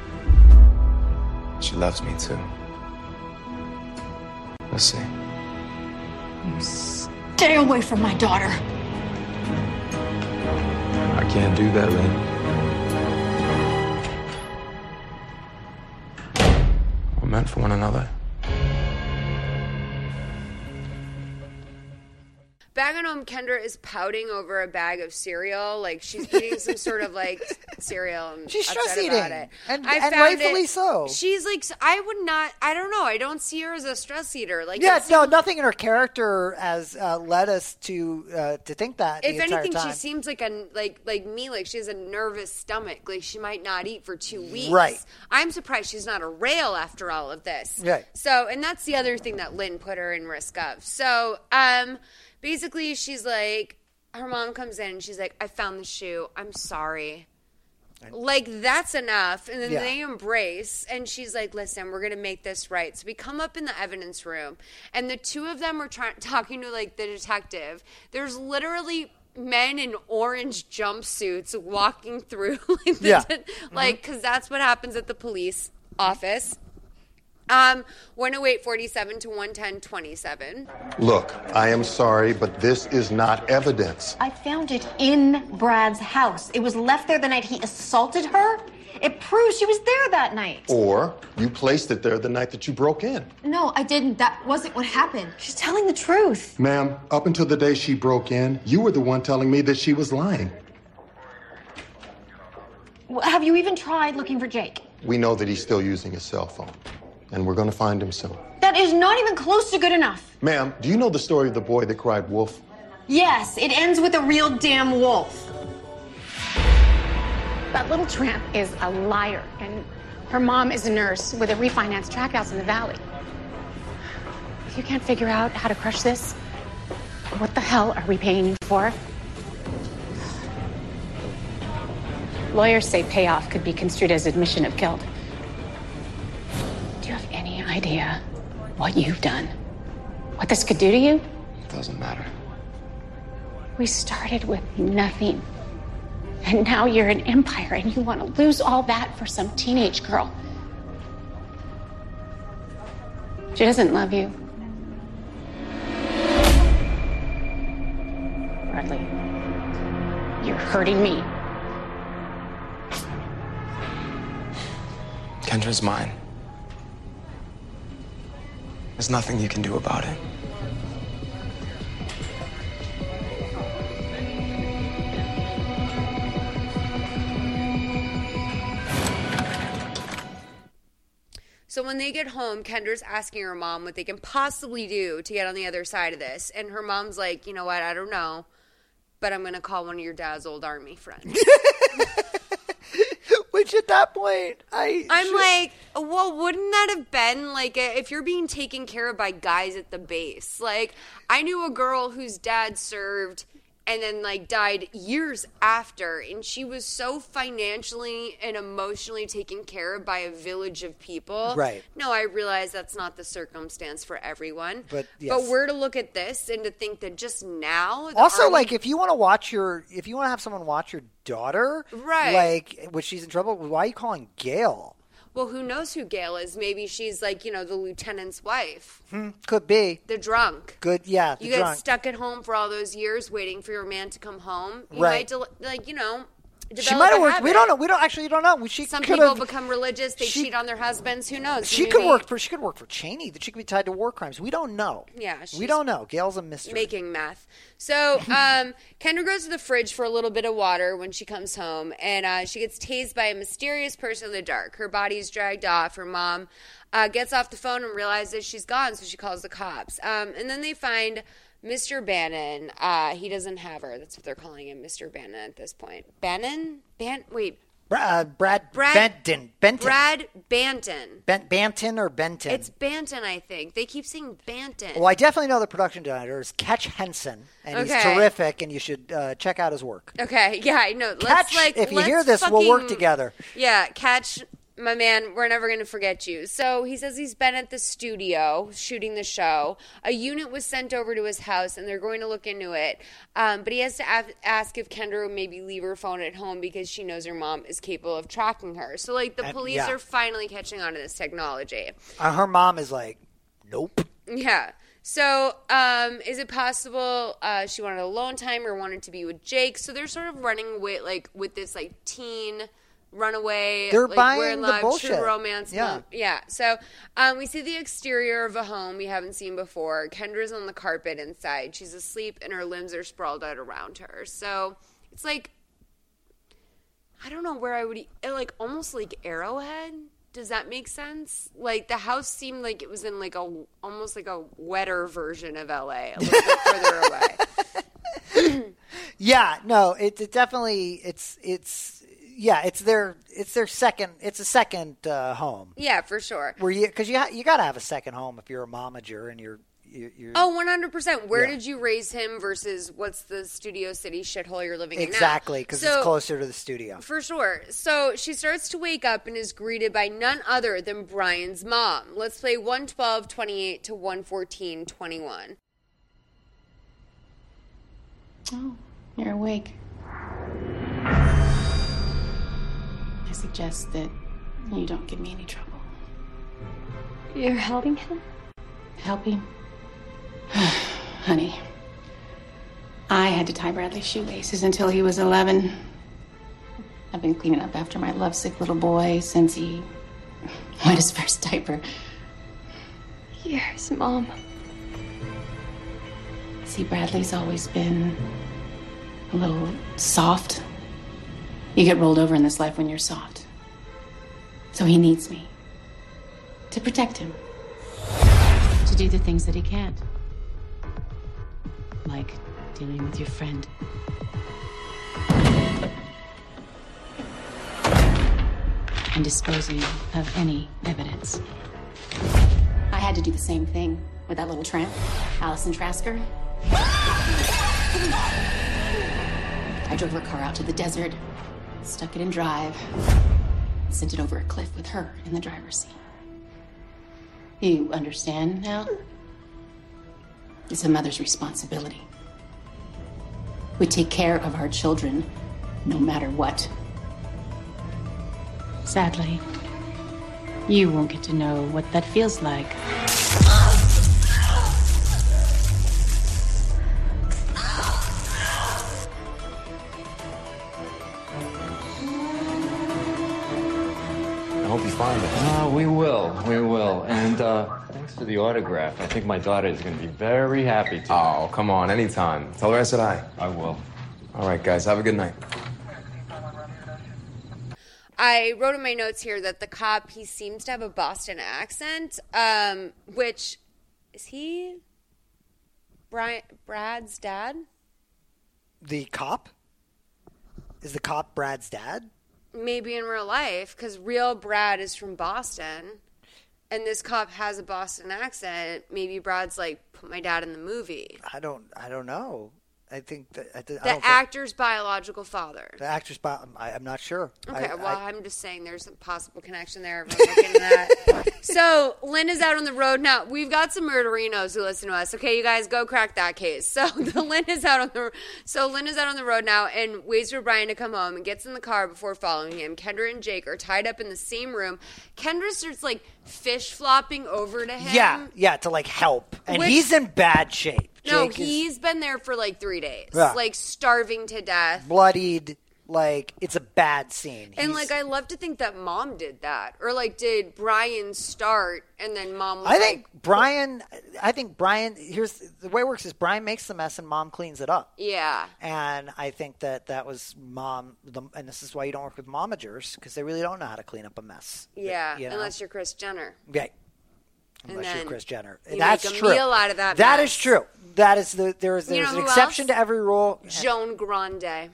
She loves me too. We'll see. You stay away from my daughter. I can't do that, Lynn. We're meant for one another. Back at home, Kendra is pouting over a bag of cereal. Like she's eating some sort of like cereal. And She's stress about eating, it. and- I and rightfully it- so. She's like, I would not. I don't know. I don't see her as a stress eater. Like, yeah, no, nothing in her character has uh, led us to uh, to think that. If anything, time. she seems like a like like me. Like she has a nervous stomach. Like she might not eat for two weeks. Right. I'm surprised she's not a rail after all of this. Right. So, and that's the other thing that Lynn put her in risk of. So, um, basically, she's like, her mom comes in and she's like, I found the shoe. I'm sorry. Like that's enough, and then Yeah. they embrace, and she's like, "Listen, we're gonna make this right." So we come up in the evidence room, and the two of them are trying talking to like the detective. There's literally men in orange jumpsuits walking through, like, the, Yeah. Mm-hmm. like because that's what happens at the police office. Um, 108.47 to 110.27. Look, I am sorry, but this is not evidence. I found it in Brad's house. It was left there the night he assaulted her. It proves she was there that night. Or you placed it there the night that you broke in. No, I didn't. That wasn't what happened. She's telling the truth. Ma'am, up until the day she broke in, you were the one telling me that she was lying. W- Have you even tried looking for Jake? We know that he's still using his cell phone, and we're going to find him soon. That is not even close to good enough. Ma'am, do you know the story of the boy that cried wolf? Yes, it ends with a real damn wolf. That little tramp is a liar, and her mom is a nurse with a refinanced track house in the valley. If you can't figure out how to crush this, what the hell are we paying you for? Lawyers say payoff could be construed as admission of guilt. Do you have any idea what you've done? What this could do to you? It doesn't matter. We started with nothing. And now you're an empire and you want to lose all that for some teenage girl. She doesn't love you. Bradley, you're hurting me. Kendra's mine. There's nothing you can do about it. So when they get home, Kendra's asking her mom what they can possibly do to get on the other side of this. And her mom's like, you know what? I don't know. But I'm going to call one of your dad's old army friends. Which at that point, I. I'm like, well, wouldn't that have been like a, if you're being taken care of by guys at the base? Like, I knew a girl whose dad served and then like died years after, and she was so financially and emotionally taken care of by a village of people. Right. No, I realize that's not the circumstance for everyone. But, but yes. we're to look at this and to think that just now, also, like, if you want to watch your, if you want to have someone watch your daughter, Right. Like, when she's in trouble, why are you calling Gail? Well, who knows who Gail is? Maybe she's like you know the lieutenant's wife, Hmm, could be. the drunk. Good, yeah. The you get drunk. stuck at home for all those years waiting for your man to come home. You Right. might del- like you know, She might have worked. We don't know. We don't actually. Don't know. She Some people become religious. They she- cheat on their husbands. Who knows? She Maybe could work for. She could work for Cheney. That she could be tied to war crimes. We don't know. Yeah, we don't know. Gail's a mystery. making meth. So um, Kendra goes to the fridge for a little bit of water when she comes home, and uh, she gets tased by a mysterious person in the dark. Her body is dragged off. Her mom uh, gets off the phone and realizes she's gone, so she calls the cops. Um, and then they find Mr. Bannon. Uh, he doesn't have her. That's what they're calling him, Mr. Bannon at this point. Bannon? Ban? Wait. Uh, Brad, Brad Benton. Benton. Brad Banton. Ben- Banton or Benton. It's Banton, I think. They keep saying Banton. well, I definitely know the production director is Catch Henson, and he's Okay. terrific, and you should uh, check out his work. Okay, yeah, I know. Let's like if you let's hear this, we'll work fucking- together. Yeah, catch my man. We're never gonna forget you. So he says he's been at the studio shooting the show. A unit was sent over to his house, and they're going to look into it. Um, but he has to af- ask if Kendra would maybe leave her phone at home because she knows her mom is capable of tracking her. So like the And- police yeah. are finally catching on to this technology. Uh, her mom is like, nope. Yeah. So, um, is it possible uh, she wanted alone time or wanted to be with Jake? So they're sort of running with like with this like teen runaway. They're like, buying we're in the love, bullshit. True romance. Yeah. yeah. So um, we see the exterior of a home we haven't seen before. Kendra's on the carpet inside. She's asleep and her limbs are sprawled out around her. So it's like I don't know where I would like almost like Arrowhead. Does that make sense? Like the house seemed like it was in like a almost like a wetter version of LA, a little bit further away. Yeah, no, it, it definitely it's it's yeah, it's their it's their second it's a second uh, home Yeah, for sure. where you because you ha- you got to have a second home if you're a momager and you're you're, you're Oh, 100%. Where Yeah. did you raise him versus what's the Studio City shithole you're living in exactly because So- it's closer to the studio. For sure. So she starts to wake up and is greeted by none other than Brian's mom. Let's play 112 28 to 114 21. Oh, you're awake. I suggest that you don't give me any trouble. You're helping him? Helping? Honey, I had to tie Bradley's shoelaces until he was 11. I've been cleaning up after my lovesick little boy since he wet his first diaper. Yes, Mom. See, Bradley's always been a little soft. You get rolled over in this life when you're soft. So he needs me to protect him, to do the things that he can't. Like dealing with your friend. And disposing of any evidence. I had to do the same thing with that little tramp, Allison Trasker. I drove her car out to the desert, stuck it in drive, sent it over a cliff with her in the driver's seat. You understand now? It's a mother's responsibility. We take care of our children no matter what. Sadly, you won't get to know what that feels like. Find it. Uh, we will, we will. And uh, thanks for the autograph. I think my daughter is going to be very happy to. Oh, come on, anytime. Tell her I said hi. I will. All right, guys, have a good night. I wrote in my notes here that the cop he seems to have a Boston accent, um, which is he Brian Brad's dad? The cop is the cop Brad's dad. Maybe in real life, because real Brad is from Boston, and this cop has a Boston accent. Maybe Brad's like put my dad in the movie. I don't I don't know. I think that I, th- I The don't think- actor's biological father. the actor's. Bo- um, I, I'm not sure. Okay, I- well, I- am just saying there's a possible connection there. Everyone look into that. so Lynn is out on the road now. We've got some murderinos who listen to us. Okay, you guys go crack that case. So the Lynn is out on the so Lynn is out on the road now and waits for Brian to come home and gets in the car before following him. Kendra and Jake are tied up in the same room. Kendra starts like fish flopping over to him. yeah, yeah, to like help, and Which- he's in bad shape. No, Jake is he's been there for like three days, Yeah. like starving to death. bloodied. Like it's a bad scene. And He's- like, I love to think that mom did that, or like, did Brian start and then mom? I think like, Brian. I think Brian. Here's the way it works: is Brian makes the mess and mom cleans it up. yeah, And I think that that was mom. The, and this is why you don't work with momagers because they really don't know how to clean up a mess. yeah. You know? Unless you're Kris Jenner. Yeah. And Unless you're Kris Jenner. you That's true. meal out of that That is true. That is the there is You there's know an exception else? to every rule. Joan Grande.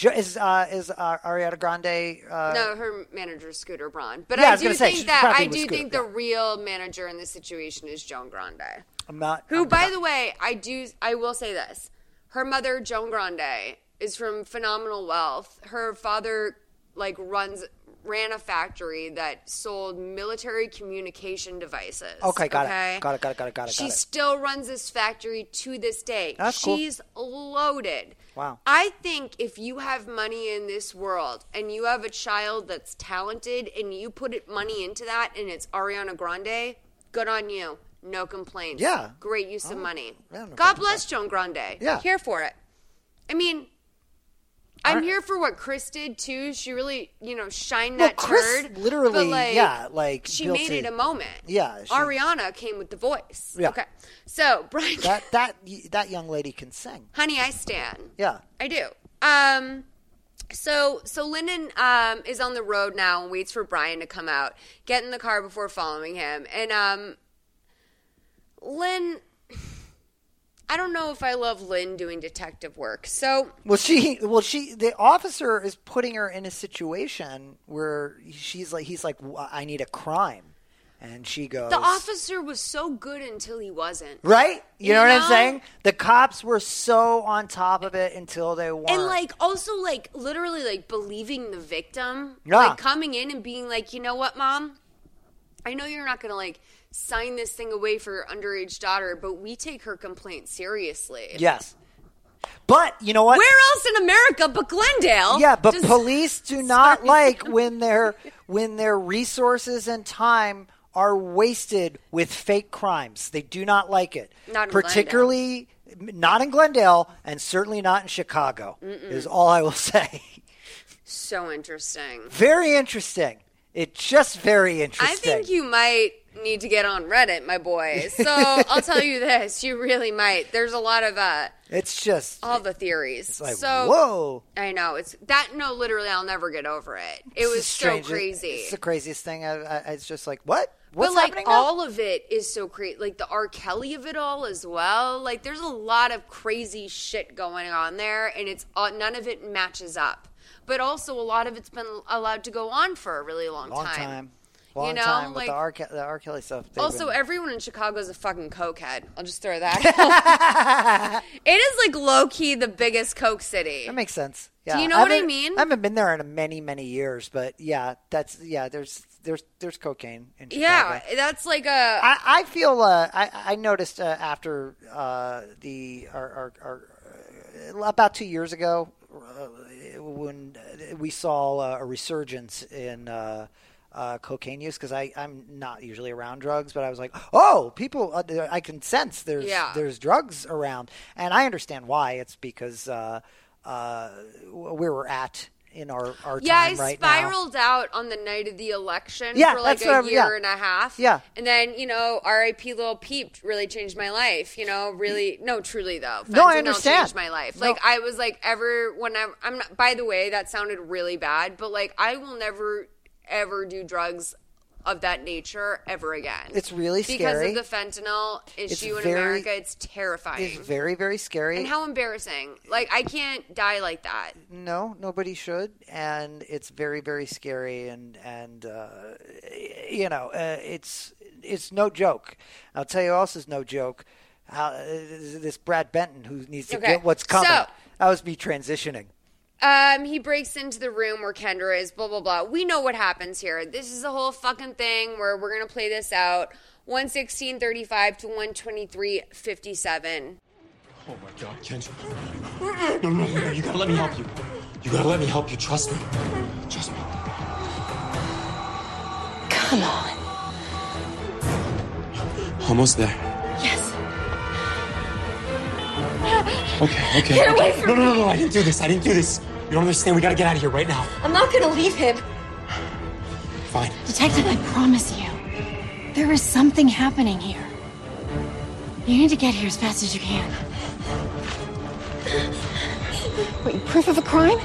Jo- is uh, is uh, Ariana Grande? Uh, no, her manager is Scooter Braun. But Yeah, I do say, think that I do Scooter, think the real manager in this situation is Joan Grande. I'm not. Who, by the way, I do. I will say this: her mother, Joan Grande, is from phenomenal wealth. Her father, like, runs ran a factory that sold military communication devices. Okay, got okay? it. Got it. Got it. Got it. Got it. She got it. still runs this factory to this day. That's cool. She's loaded. Wow. I think if you have money in this world and you have a child that's talented and you put it, money into that and it's Ariana Grande, good on you. No complaints. Yeah. Great use of oh, money. yeah, no God bless Joan Grande. Yeah. Here for it. I mean, I'm here for what Chris did too. She really, you know, shined Well, that Chris turd. literally, like, yeah, like, she made it it- a moment. Yeah, she- Ariana came with the voice. Yeah. Okay. So Brian, that that that young lady can sing. honey, I stand. Yeah. I do. Um, so so Lyndon um is on the road now and waits for Brian to come out. Get in the car before following him, and um, Lynn. I don't know if I love Lynn doing detective work. So Well, she, well, she, the officer is putting her in a situation where she's like, he's like, I need a crime, and she goes, the officer was so good until he wasn't. right? You, know, what I'm saying? The cops were so on top of it until they weren't. And like also like literally like believing the victim. Yeah. Like coming in and being like, you know what, mom? I know you're not gonna like sign this thing away for your underage daughter, but we take her complaint seriously. yes, but you know what? Where else in America but Glendale? Yeah, but does- police do not like when their when their resources and time are wasted with fake crimes. They do not like it. Not in particularly not in Glendale and certainly not in Chicago. Mm-mm. Is all I will say. So interesting. Very interesting. It's just very interesting. I think you might need to get on Reddit, my boy. So I'll tell you this: you really might. There's a lot of uh, it's just all the theories. like, so whoa. I know it's that. No, literally, I'll never get over it. It was so crazy. It's the craziest thing. I, I, it's just like what? What's but like all of it is so crazy. Like the R. Kelly of it all as well. Like there's a lot of crazy shit going on there, and it's uh, none of it matches up. But also a lot of it's been allowed to go on for a really long, long time. Long you know, time with like the R. Ke- the R. Kelly stuff. also been- everyone in Chicago is a fucking cokehead. I'll just throw that. it is like low key the biggest coke city. That makes sense. Do you know what I mean? I haven't been there in many, many years, but yeah, that's yeah. There's there's there's cocaine in Chicago. Yeah, that's like a. I, I feel uh, I I noticed uh, after uh, the our, our, our uh, about two years ago uh, when we saw uh, a resurgence in. Uh, cocaine use because I I'm not usually around drugs, but I was like, oh, people, uh, I can sense there's Yeah. there's drugs around, and I understand why. It's because uh, uh, where we're at in our our Yeah, I time right now. spiraled out on the night of the election Yeah, for like what year yeah. and a half. Yeah. And then, you know, R.I.P. Lil Peep really changed my life. You know, really, no, truly though. No, I understand. changed my life. No. Like, I was like, ever, whenever, I'm not, by the way, that sounded really bad, but like, I will never, ever do drugs of that nature ever again. It's really scary Because scary. of the fentanyl issue in very- America. It's terrifying. It's very very scary. and how embarrassing. Like, I can't die like that. No, nobody should, and it's very, very scary, and and uh, you know, uh, it's it's no joke. I'll tell you, else is no joke. How uh, this Brad Benton who needs to Okay, get what's coming. so- that was me transitioning. Um, he breaks into the room where Kendra is, blah, blah, blah. We know what happens here. This is a whole fucking thing where we're going to play this out. 116.35 to 123.57. Oh my god, Kendra. No, no, no, you gotta let me help you. You gotta let me help you. Trust me. Trust me. Come on. Almost there. Yes. Okay, okay. Get okay. away from no, no, no, no, I didn't do this. I didn't do this. You don't understand. We gotta get out of here right now. I'm not gonna leave him. Fine. Detective, I promise you, there is something happening here. You need to get here as fast as you can. Wait, proof of a crime?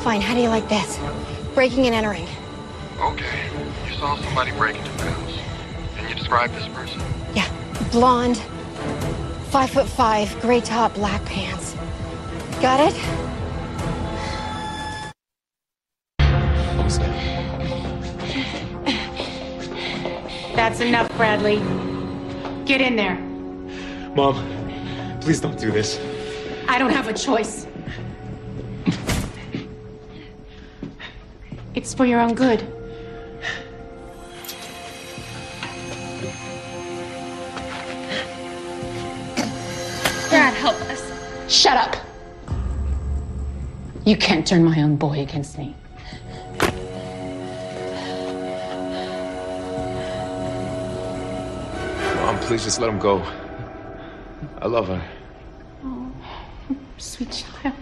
Fine, how do you like this? Breaking and entering. Okay. You saw somebody break into the house. Can you describe this person? Yeah, blonde, five foot five, gray top, black pants. Got it? What was? That's enough, Bradley. Get in there. Mom, please don't do this. I don't have a choice. It's for your own good. Dad, help us. Shut up. You can't turn my own boy against me. Please just let him go. I love her. Oh, sweet child.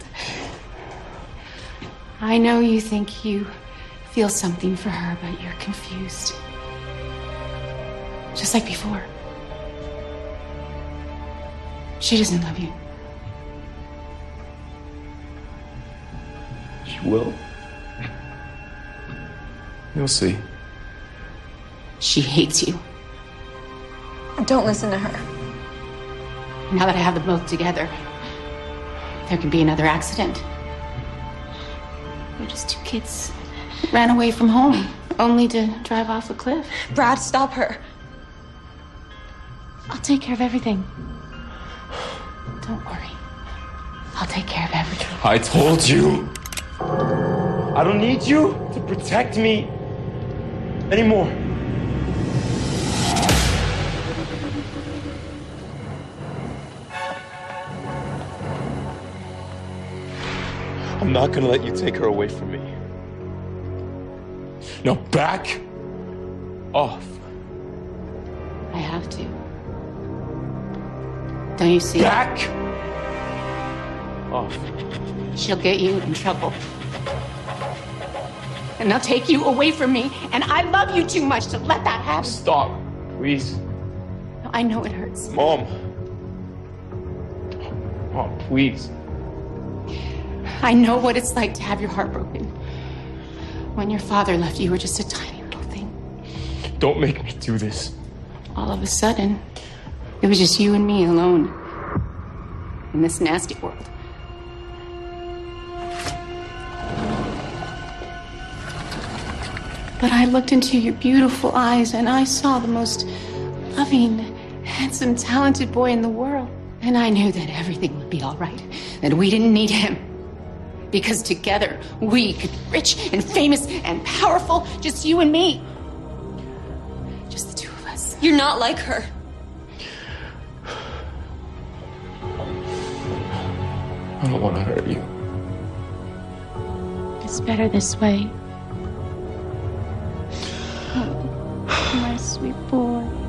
I know you think you feel something for her, but you're confused. Just like before. She doesn't love you. She will. You'll see. She hates you. Don't listen to her. Now that I have them both together, there can be another accident. We're just two kids ran away from home, only to drive off a cliff. Brad, stop her. I'll take care of everything. Don't worry. I'll take care of everything. I told you. I don't need you to protect me anymore. I'm not gonna let you take her away from me. Now back off. I have to. Don't you see? Back off. She'll get you in trouble. And they'll take you away from me, and I love you too much to let that happen. Stop, please. I know it hurts. Mom. Mom, please. I know what it's like to have your heart broken. When your father left, you were just a tiny little thing. Don't make me do this. All of a sudden, it was just you and me alone in this nasty world. But I looked into your beautiful eyes and I saw the most loving, handsome, talented boy in the world. And I knew that everything would be all right, that we didn't need him. Because together we could be rich and famous and powerful, just you and me. Just the two of us. You're not like her. I don't want to hurt you. It's better this way. Oh, my sweet boy.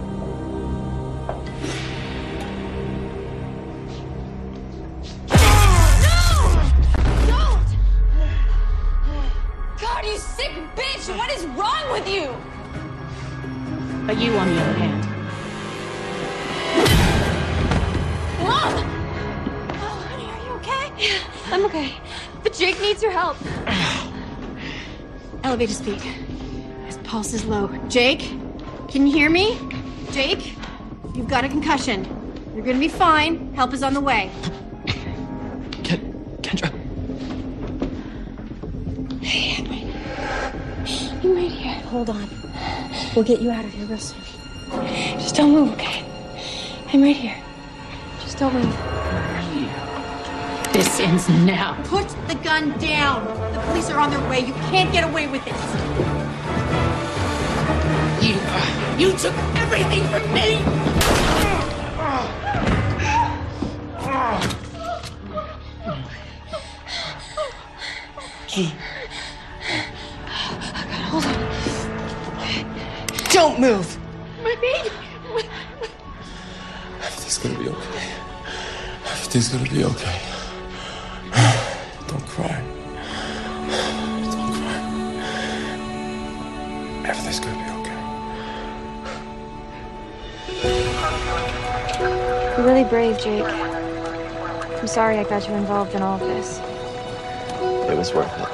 Elevator speed. His pulse is low. Jake, can you hear me? Jake, you've got a concussion. You're gonna be fine. Help is on the way. Kendra. Hey, I'm right, I'm right here. Hold on. We'll get you out of here real soon. Just don't move, okay? I'm right here. Just don't move. This ends now. Put the gun down. The police are on their way. You can't get away with it. You, you took everything from me. I gotta hold on. Don't move. My baby. Everything's gonna be okay. Everything's gonna be okay. Really brave, Jake. I'm sorry I got you involved in all of this. It was worth it.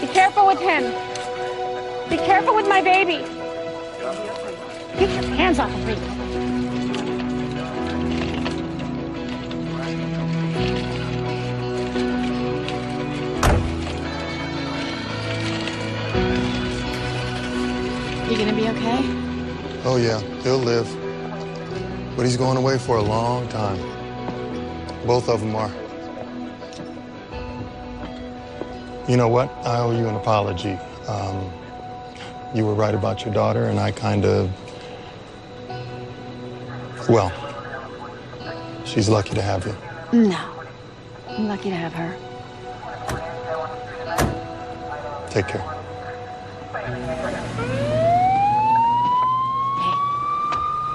Be careful with him. Be careful with my baby. Get your hands off of me. Okay? Oh, yeah, he'll live. But he's going away for a long time. Both of them are. You know what? I owe you an apology. Um, you were right about your daughter, and I kind of. Well, she's lucky to have you. No. I'm lucky to have her. Take care.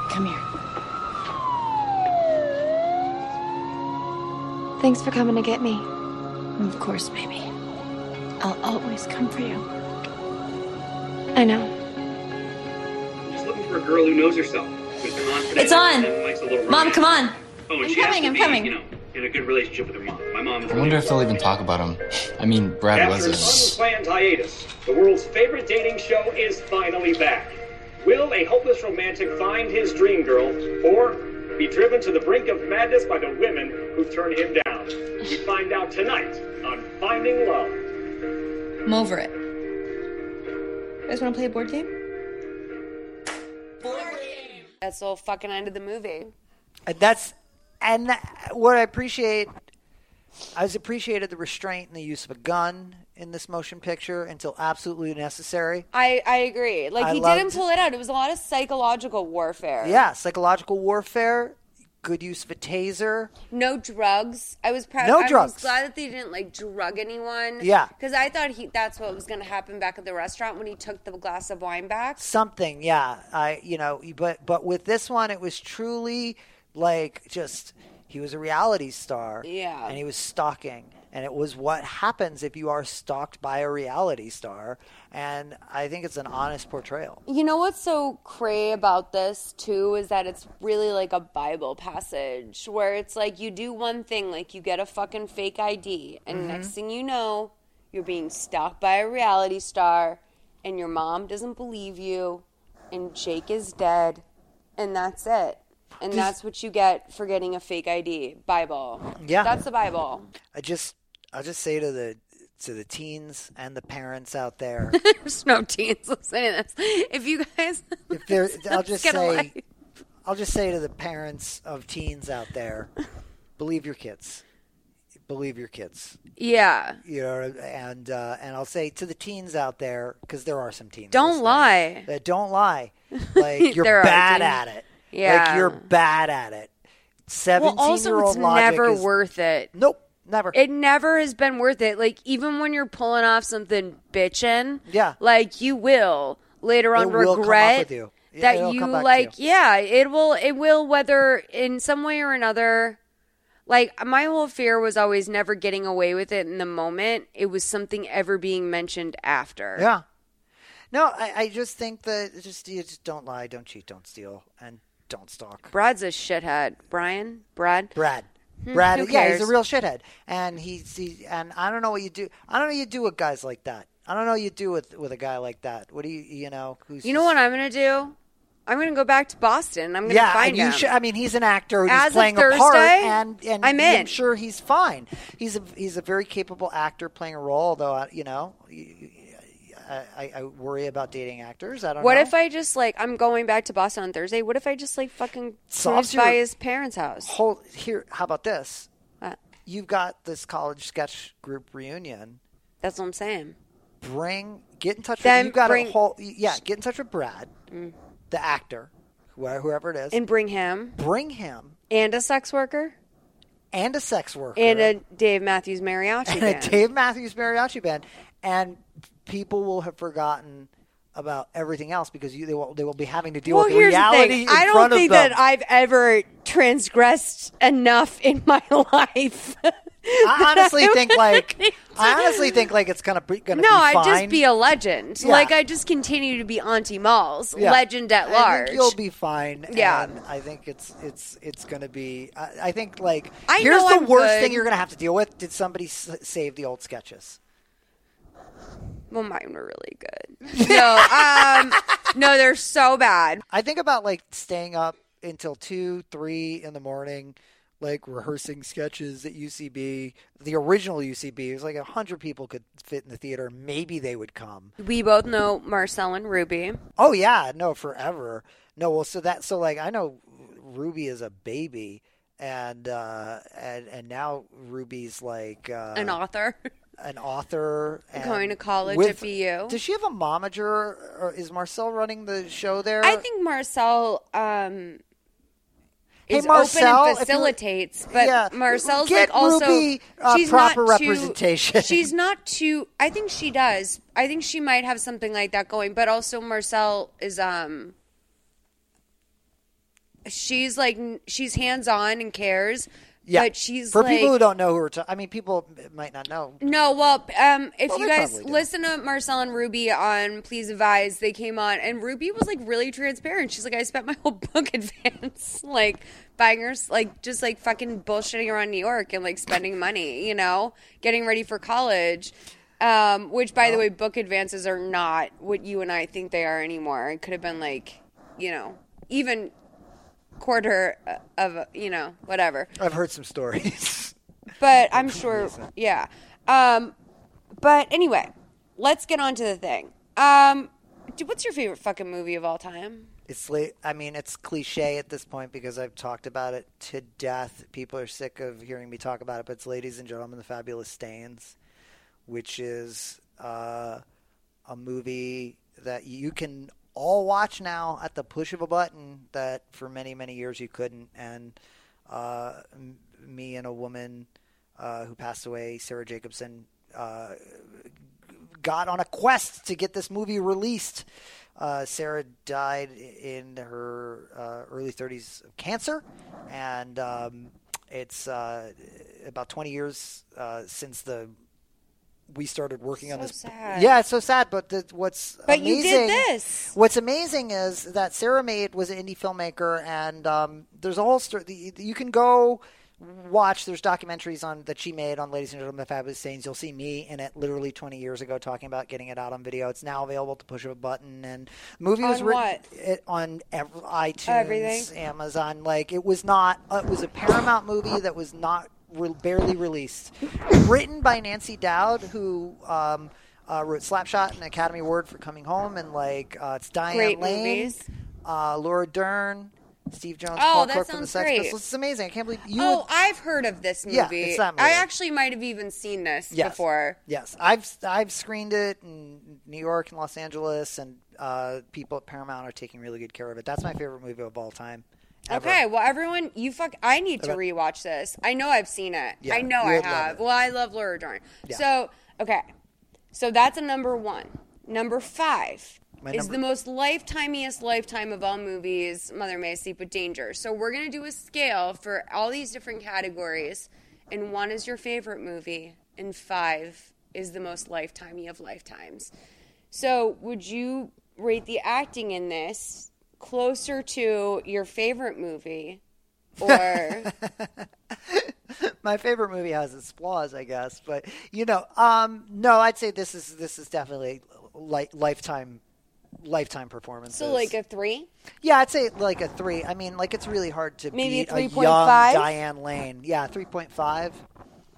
Come here. Thanks for coming to get me. Of course, baby. I'll always come for you. I know. She's looking for a girl who knows herself, who's confident. It's on. and likes a Mom, come on. Oh, I'm coming, I'm be, coming. You know, in a good relationship with her mom. My mom. I wonder if they'll even talk about him. I mean, Brad After an wasn't. unplanned hiatus, the world's favorite dating show is finally back. Will a hopeless romantic find his dream girl, or be driven to the brink of madness by the women who turn him down? We find out tonight on Finding Love. I'm over it. You guys want to play a board game? Board game. That's the whole fucking end of the movie. And that's and that- what I appreciate. I was appreciated the restraint and the use of a gun in this motion picture until absolutely necessary. I, I agree. Like I he loved- didn't pull it out. It was a lot of psychological warfare. Yeah, psychological warfare, good use of a taser. No drugs. I was proud. No I drugs. was glad that they didn't like drug anyone. Yeah. Because I thought he that's what was going to happen back at the restaurant when he took the glass of wine back. Something, yeah. I, you know, but but with this one, it was truly like just he was a reality star. Yeah. and he was stalking, and it was what happens if you are stalked by a reality star. And I think it's an honest portrayal. You know what's so cray about this too is that it's really like a Bible passage where it's like you do one thing, like you get a fucking fake ID, and Mhm. next thing you know, you're being stalked by a reality star, and your mom doesn't believe you, and Jake is dead, and that's it. And that's what you get for getting a fake ID. Bible. Yeah. That's the Bible. I just, I'll just say to the to the teens and the parents out there, There's no teens listening to this. If you guys, if they're, I'll just say, life. I'll just say to the parents of teens out there, believe your kids, believe your kids. Yeah. You know, and uh, and I'll say to the teens out there because there are some teens. Don't lie. That don't lie. Like you're bad at it. Yeah. Like you're bad at it. Seventeen Well, also, year old it's logic never is worth it. Nope, never. It never has been worth it. Like even when you're pulling off something bitchin', Yeah. like you will later on It will come up regret you. That it'll you come back to like. Yeah, it will. It will whether in some way or another. Like my whole fear was always never getting away with it in the moment. It was something ever being mentioned after. Yeah. No, I, I just think that just you just don't lie, don't cheat, don't steal, and don't stalk. Brad's a shithead. Brian, Brad, Brad. Hmm, Brad, yeah, he's a real shithead, and he's he, and I don't know what you do. I don't know what you do with guys like that. I don't know what you do with with a guy like that. What do you you know? Who's You know what I'm gonna do? I'm gonna go back to Boston. I'm gonna yeah, find you him. should. I mean, he's an actor. and As he's of playing a part, Thursday, and and I'm I'm sure he's fine. He's a he's a very capable actor playing a role. Although I- you know, I, I, worry about dating actors. I don't. Know. What know. if I just like I'm going back to Boston on Thursday? What if I just like fucking cruise by his parents' house? Hold here. How about this? What? You've got this college sketch group reunion. That's what I'm saying. Bring get in touch Then with you. Got bring- a whole yeah. Get in touch with Brad, Mm. the actor, whoever, whoever it is, And bring him bring him and a sex worker and a sex worker and a Dave Matthews mariachi and band. a Dave Matthews mariachi band, and people will have forgotten about everything else because you, they will they will be having to deal well, with the the reality thing. in I don't think that I've ever transgressed enough in my life. I honestly think like I honestly think like it's gonna be gonna no, be I'd just be a legend. Yeah. Like I just continue to be Auntie Malls, Yeah. legend at I large. think you'll be fine. Yeah. and I think it's it's it's gonna be. I, I think like I here's know the I'm worst good. thing you're gonna have to deal with. Did somebody s- save the old sketches? Well, mine were really good. No, um, no, they're so bad. I think about like staying up until two, three in the morning, like rehearsing sketches at UCB. The original UCB it was like a hundred people could fit in the theater. Maybe they would come. We both know Marcel and Ruby. Oh yeah, no, forever. No, well, so that so like I know Ruby is a baby, and uh, and and now Ruby's like uh, An author. an author, and Going to college with- at BU. Does she have a momager, or is Marcel running the show there? I think Marcel um, Hey, is Marcel, open and facilitates, but Yeah, Marcel's like also Ruby, uh, she's proper not too- representation. she's not too. I think she does. I think she might have something like that going, but also Marcel is um. She's like she's hands on and cares, yeah, but she's for like, people who don't know who we're talking. I mean, people might not know. No, well, um, if Well, you guys listen to Marcel and Ruby on Please Advise, they came on, and Ruby was like really transparent. She's like, I spent my whole book advance, like buying her, like just like fucking bullshitting around New York and like spending money, you know, getting ready for college. Um, which, by the way, book advances are not what you and I think they are anymore. It could have been like, you know, even quarter of, you know, whatever I've heard some stories. but I'm sure, yeah. Um, but anyway, let's get on to the thing. Um, dude, what's your favorite fucking movie of all time? It's late. I mean, it's cliche at this point because I've talked about it to death. People are sick of hearing me talk about it, but it's Ladies and Gentlemen, The Fabulous Stains, which is uh, a movie that you can all watch now at the push of a button that for many, many years you couldn't. And uh, m- me and a woman uh, who passed away, Sarah Jacobson, uh, got on a quest to get this movie released. Uh, Sarah died in her uh, early 30s of cancer, and um, it's uh, about 20 years since the we started working on this. sad. Yeah, it's so sad. But the, what's But amazing, you did this. What's amazing is that Sarah Maid was an indie filmmaker, and um, there's a whole story. You can go watch. There's documentaries on that she made on Ladies and Gentlemen, the Fabulous Stains. You'll see me in it literally 20 years ago talking about getting it out on video. It's now available to push of a button, and the movie was On written? It, on ev- iTunes, Everything? Amazon. Like it was not. Uh, it was a Paramount movie that was not re- barely released. Written by Nancy Dowd, who. Um, uh, wrote Slapshot, an Academy Award for Coming Home, and like uh, it's Diane Great Lane, movies. uh, Laura Dern, Steve Jones, Oh, Paul Cook from the Sex great. Pistols. It's amazing. I can't believe you. oh, would- I've heard of this movie. Yeah, it's that movie. I actually might have even seen this Yes. before. Yes, I've I've screened it in New York and Los Angeles, and uh, people at Paramount are taking really good care of it. That's my favorite movie of all time. Ever. Okay, well, everyone, you fuck. I need to rewatch this. I know I've seen it. Yeah, I know I have. Well, I love Laura Dern. Yeah. So, okay, so that's a number one. Number five My is number- the most lifetimiest lifetime of all movies. Mother May I Sleep with Danger. So we're gonna do a scale for all these different categories, and one is your favorite movie, and five is the most lifetimey of lifetimes. So, would you rate the acting in this closer to your favorite movie, or my favorite movie has its flaws, I guess, but you know, um, no, I'd say this is this is definitely like lifetime lifetime performance. so like a three? yeah, I'd say like a three. I mean, like it's really hard to Maybe a beat a, 3.5? young Diane Lane. Yeah, three point five.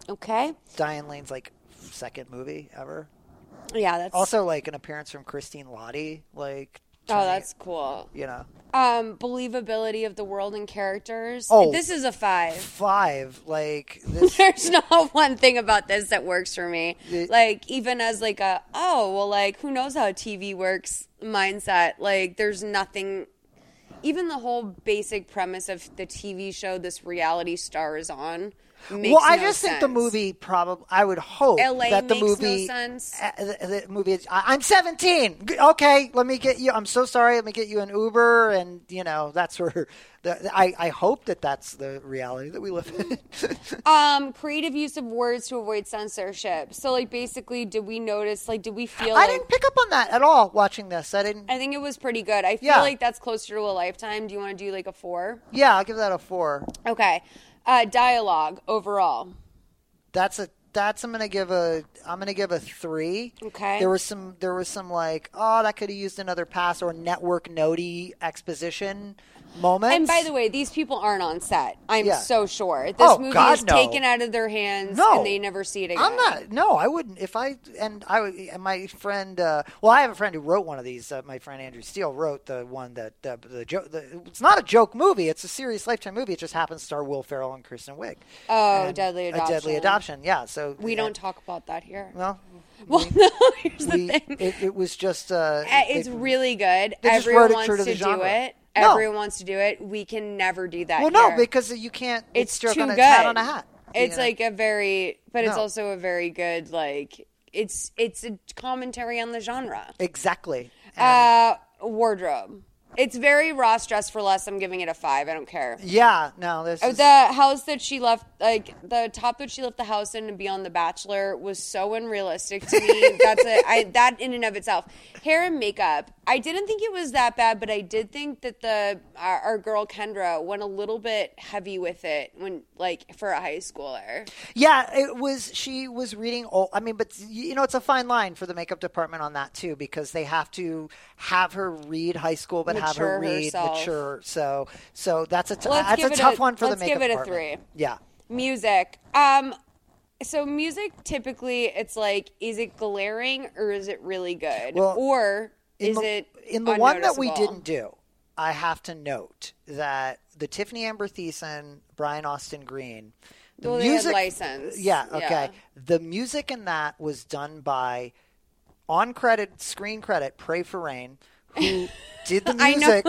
Okay. Diane Lane's like second movie ever. Yeah, that's Also, like an appearance from Christine Lahti. Like, Oh, that's cool. you know, Um, believability of the world and characters. Oh. this is a five. five. Like this. There's not one thing about this that works for me. The- Like even as like a oh well like who knows how TV works mindset. Like there's nothing. Even the whole basic premise of the TV show this reality star is on, well, I no just think the movie probably. I would hope LA that the makes no movie. sense. uh, the, the movie. Is, I, I'm 17. Okay, let me get you. I'm so sorry. Let me get you an Uber, and you know that's where. The, I I hope that that's the reality that we live in. Um, creative use of words to avoid censorship. So, like, basically, did we notice? Like, did we feel? I like, didn't pick up on that at all watching this. I didn't. I think it was pretty good. I feel Yeah. like that's closer to a lifetime. Do you want to do like a four? Yeah, I'll give that a four. Okay. Uh, dialogue overall. That's a that's I'm gonna give a I'm gonna give a three. Okay. There was some there was some like oh that could have used another pass or network notey exposition moments. And by the way, these people aren't on set. I'm Yeah. so sure. This Oh, movie God, is no. taken out of their hands No. and they never see it again. I'm not. No, I wouldn't. If I and I and my friend. Uh, well, I have a friend who wrote one of these. Uh, my friend Andrew Steele wrote the one that uh, the joke. The, it's not a joke movie. It's a serious lifetime movie. It just happens to star Will Ferrell and Kristen Wiig. Oh, And Deadly A deadly Adoption. adoption. Yeah. So We don't talk about that here. Well, well, no, here's the thing. it, it was just. Uh, Uh, It's they- really good. Everyone wants to do genre. It. No. Everyone wants to do it. We can never do that. Well, no, because you can't. it's too on a good. hat on a hat. It's know? like a very, but it's also a very good like. It's it's a commentary on the genre. exactly. Uh, wardrobe. It's very Ross dress for less. I'm giving it a five. I don't care. Yeah. No. This Oh, is, The house that she left, like the top that she left the house in to be on The Bachelor, was so unrealistic to me. That's a I, that in and of itself. Hair and makeup, I didn't think it was that bad, but I did think that the our, our girl Kendra went a little bit heavy with it when like for a high schooler. Yeah, it was. She was reading. Old, I mean, but you know, it's a fine line for the makeup department on that too, because they have to have her read high school, but have her read herself. mature. So, so that's a t- Let's that's a tough a- one for let's the makeup give it a department. three. Yeah. Music. Um so music typically it's like is it glaring or is it really good? Well, or in is the, it in the one that we didn't do? I have to note that the Tiffani Amber Thiessen, Brian Austin Green, the Well, music license. Yeah, Yeah. okay. The music in that was done by on credit screen credit Pray for Rain, who did the music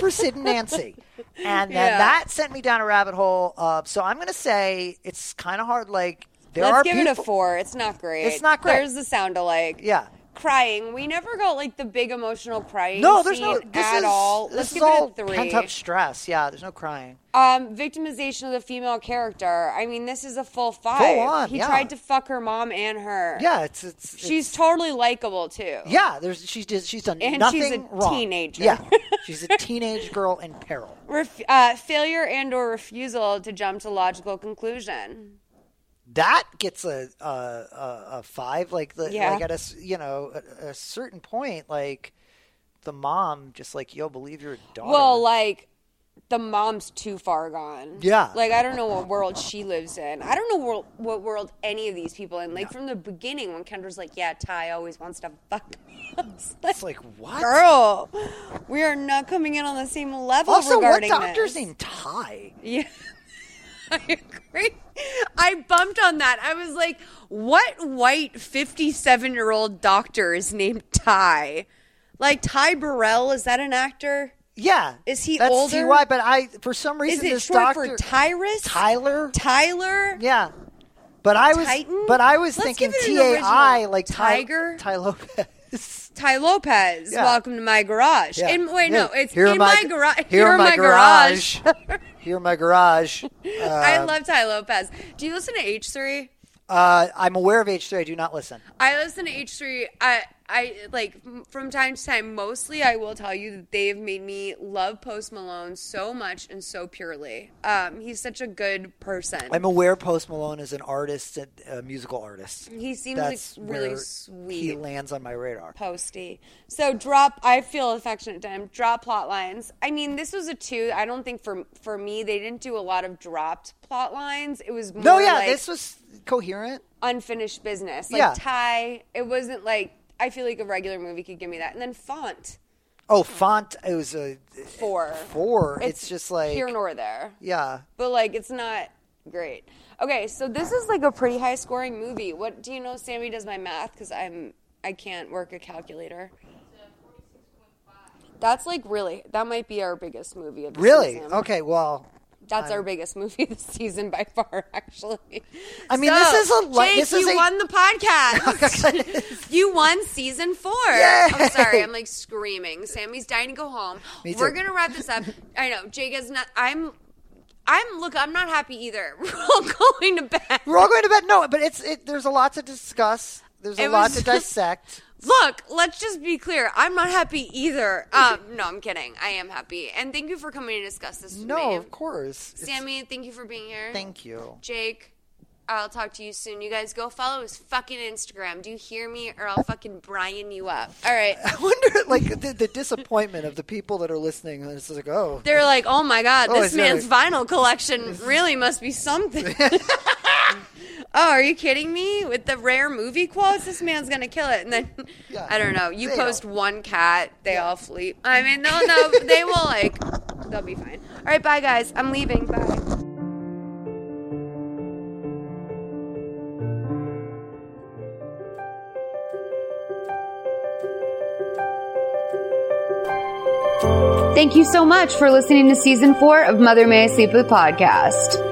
for Sid and Nancy. And then Yeah. that sent me down a rabbit hole. Uh, so I'm going to say it's kind of hard. Like there Let's are give people, it a four. It's not great. It's not great. There's the sound alike. Yeah. Crying. We never got like the big emotional crying No, there's no this at is, all. This Let's is give all it a three. pent up stress. Yeah, there's no crying. Um, victimization of the female character. I mean, this is a full five. Full on, he yeah. tried to fuck her mom and her. Yeah, it's it's She's totally likable too. Yeah, there's she's just she's done And nothing she's a wrong. teenager. Yeah, she's a teenage girl in peril. Ref- uh, failure and or refusal to jump to logical conclusion. That gets a a, a, five. Like the Yeah. like at a you know a, a certain point, like the mom just like yo believe your daughter. Well, like the mom's too far gone. Yeah. Like I don't know what world she lives in. I don't know world, what world any of these people in. Like from the beginning, when Kendra's like, "Yeah, Ty always wants to fuck." me." I like, it's like what, girl? We are not coming in on the same level also, what doctor's this. named Ty? Yeah. I agree. I bumped on that. I was like, what white 57 year old doctor is named Ty? Like Ty Burrell, is that an actor? Yeah, Is he that's older? Ty. But I for some reason Is it this short doctor for Tyrus? Tyler Tyler? Yeah. But I was, Titan? but I was Let's thinking give it an T A I like Tiger? Tai Lopez. Tai Lopez. Yeah. Welcome to my garage. Yeah. In, wait, no, it's Here in my, my- garage. here in my garage. Here in my garage. I Um, love Tai Lopez. Do you listen to H3? Uh, I'm aware of H3. I do not listen. I listen to H3. I I like from time to time. Mostly, I will tell you that they've made me love Post Malone so much and so purely. Um, he's such a good person. I'm aware Post Malone is an artist, a musical artist. He seems That's like really sweet. He lands on my radar. Posty. So drop. I feel affectionate to him. Drop plot lines. I mean, this was a two. I don't think for for me they didn't do a lot of dropped plot lines. It was more No, yeah, like this was coherent. unfinished business. Like Yeah. Ty. It wasn't like I feel like a regular movie could give me that. And then font Oh, font. It was a four. four. It's, just like here nor there. yeah. But like it's not great. Okay, so this is like a pretty high scoring movie. What do you know? Sammy does my math because I'm I can't work a calculator. That's like really that might be our biggest movie of the Really? season. Okay. Well, That's our biggest movie this season by far, actually. I mean, So, this is a li- Jake, this is you a- won the podcast. you won season four. Yay! I'm sorry, I'm like screaming. Sammy's dying to go home. Me We're gonna wrap this up. I know Jake is not. I'm. I'm look. I'm not happy either. We're all going to bed. We're all going to bed. No, but it's it, there's a lot to discuss. There's a lot to dissect. Look, let's just be clear. I'm not happy either. Um, no, I'm kidding. I am happy, and thank you for coming to discuss this with No, me. of course. It's- Sammy, thank you for being here. Thank you. Jake, I'll talk to you soon. You guys go follow his fucking Instagram. Do you hear me? Or I'll fucking Brian you up. All right. I wonder, like the, the disappointment of the people that are listening. It's like, oh, They're like, oh my god, Oh, this man's vinyl collection really must be something. oh, are you kidding me? With the rare movie quotes, this man's gonna kill it. And then I don't know. You post one cat, they all flee. I mean, no, no, they will like, they'll be fine. All right, bye guys. I'm leaving. Bye. Thank you so much for listening to season four of Mother May I Sleep With podcast.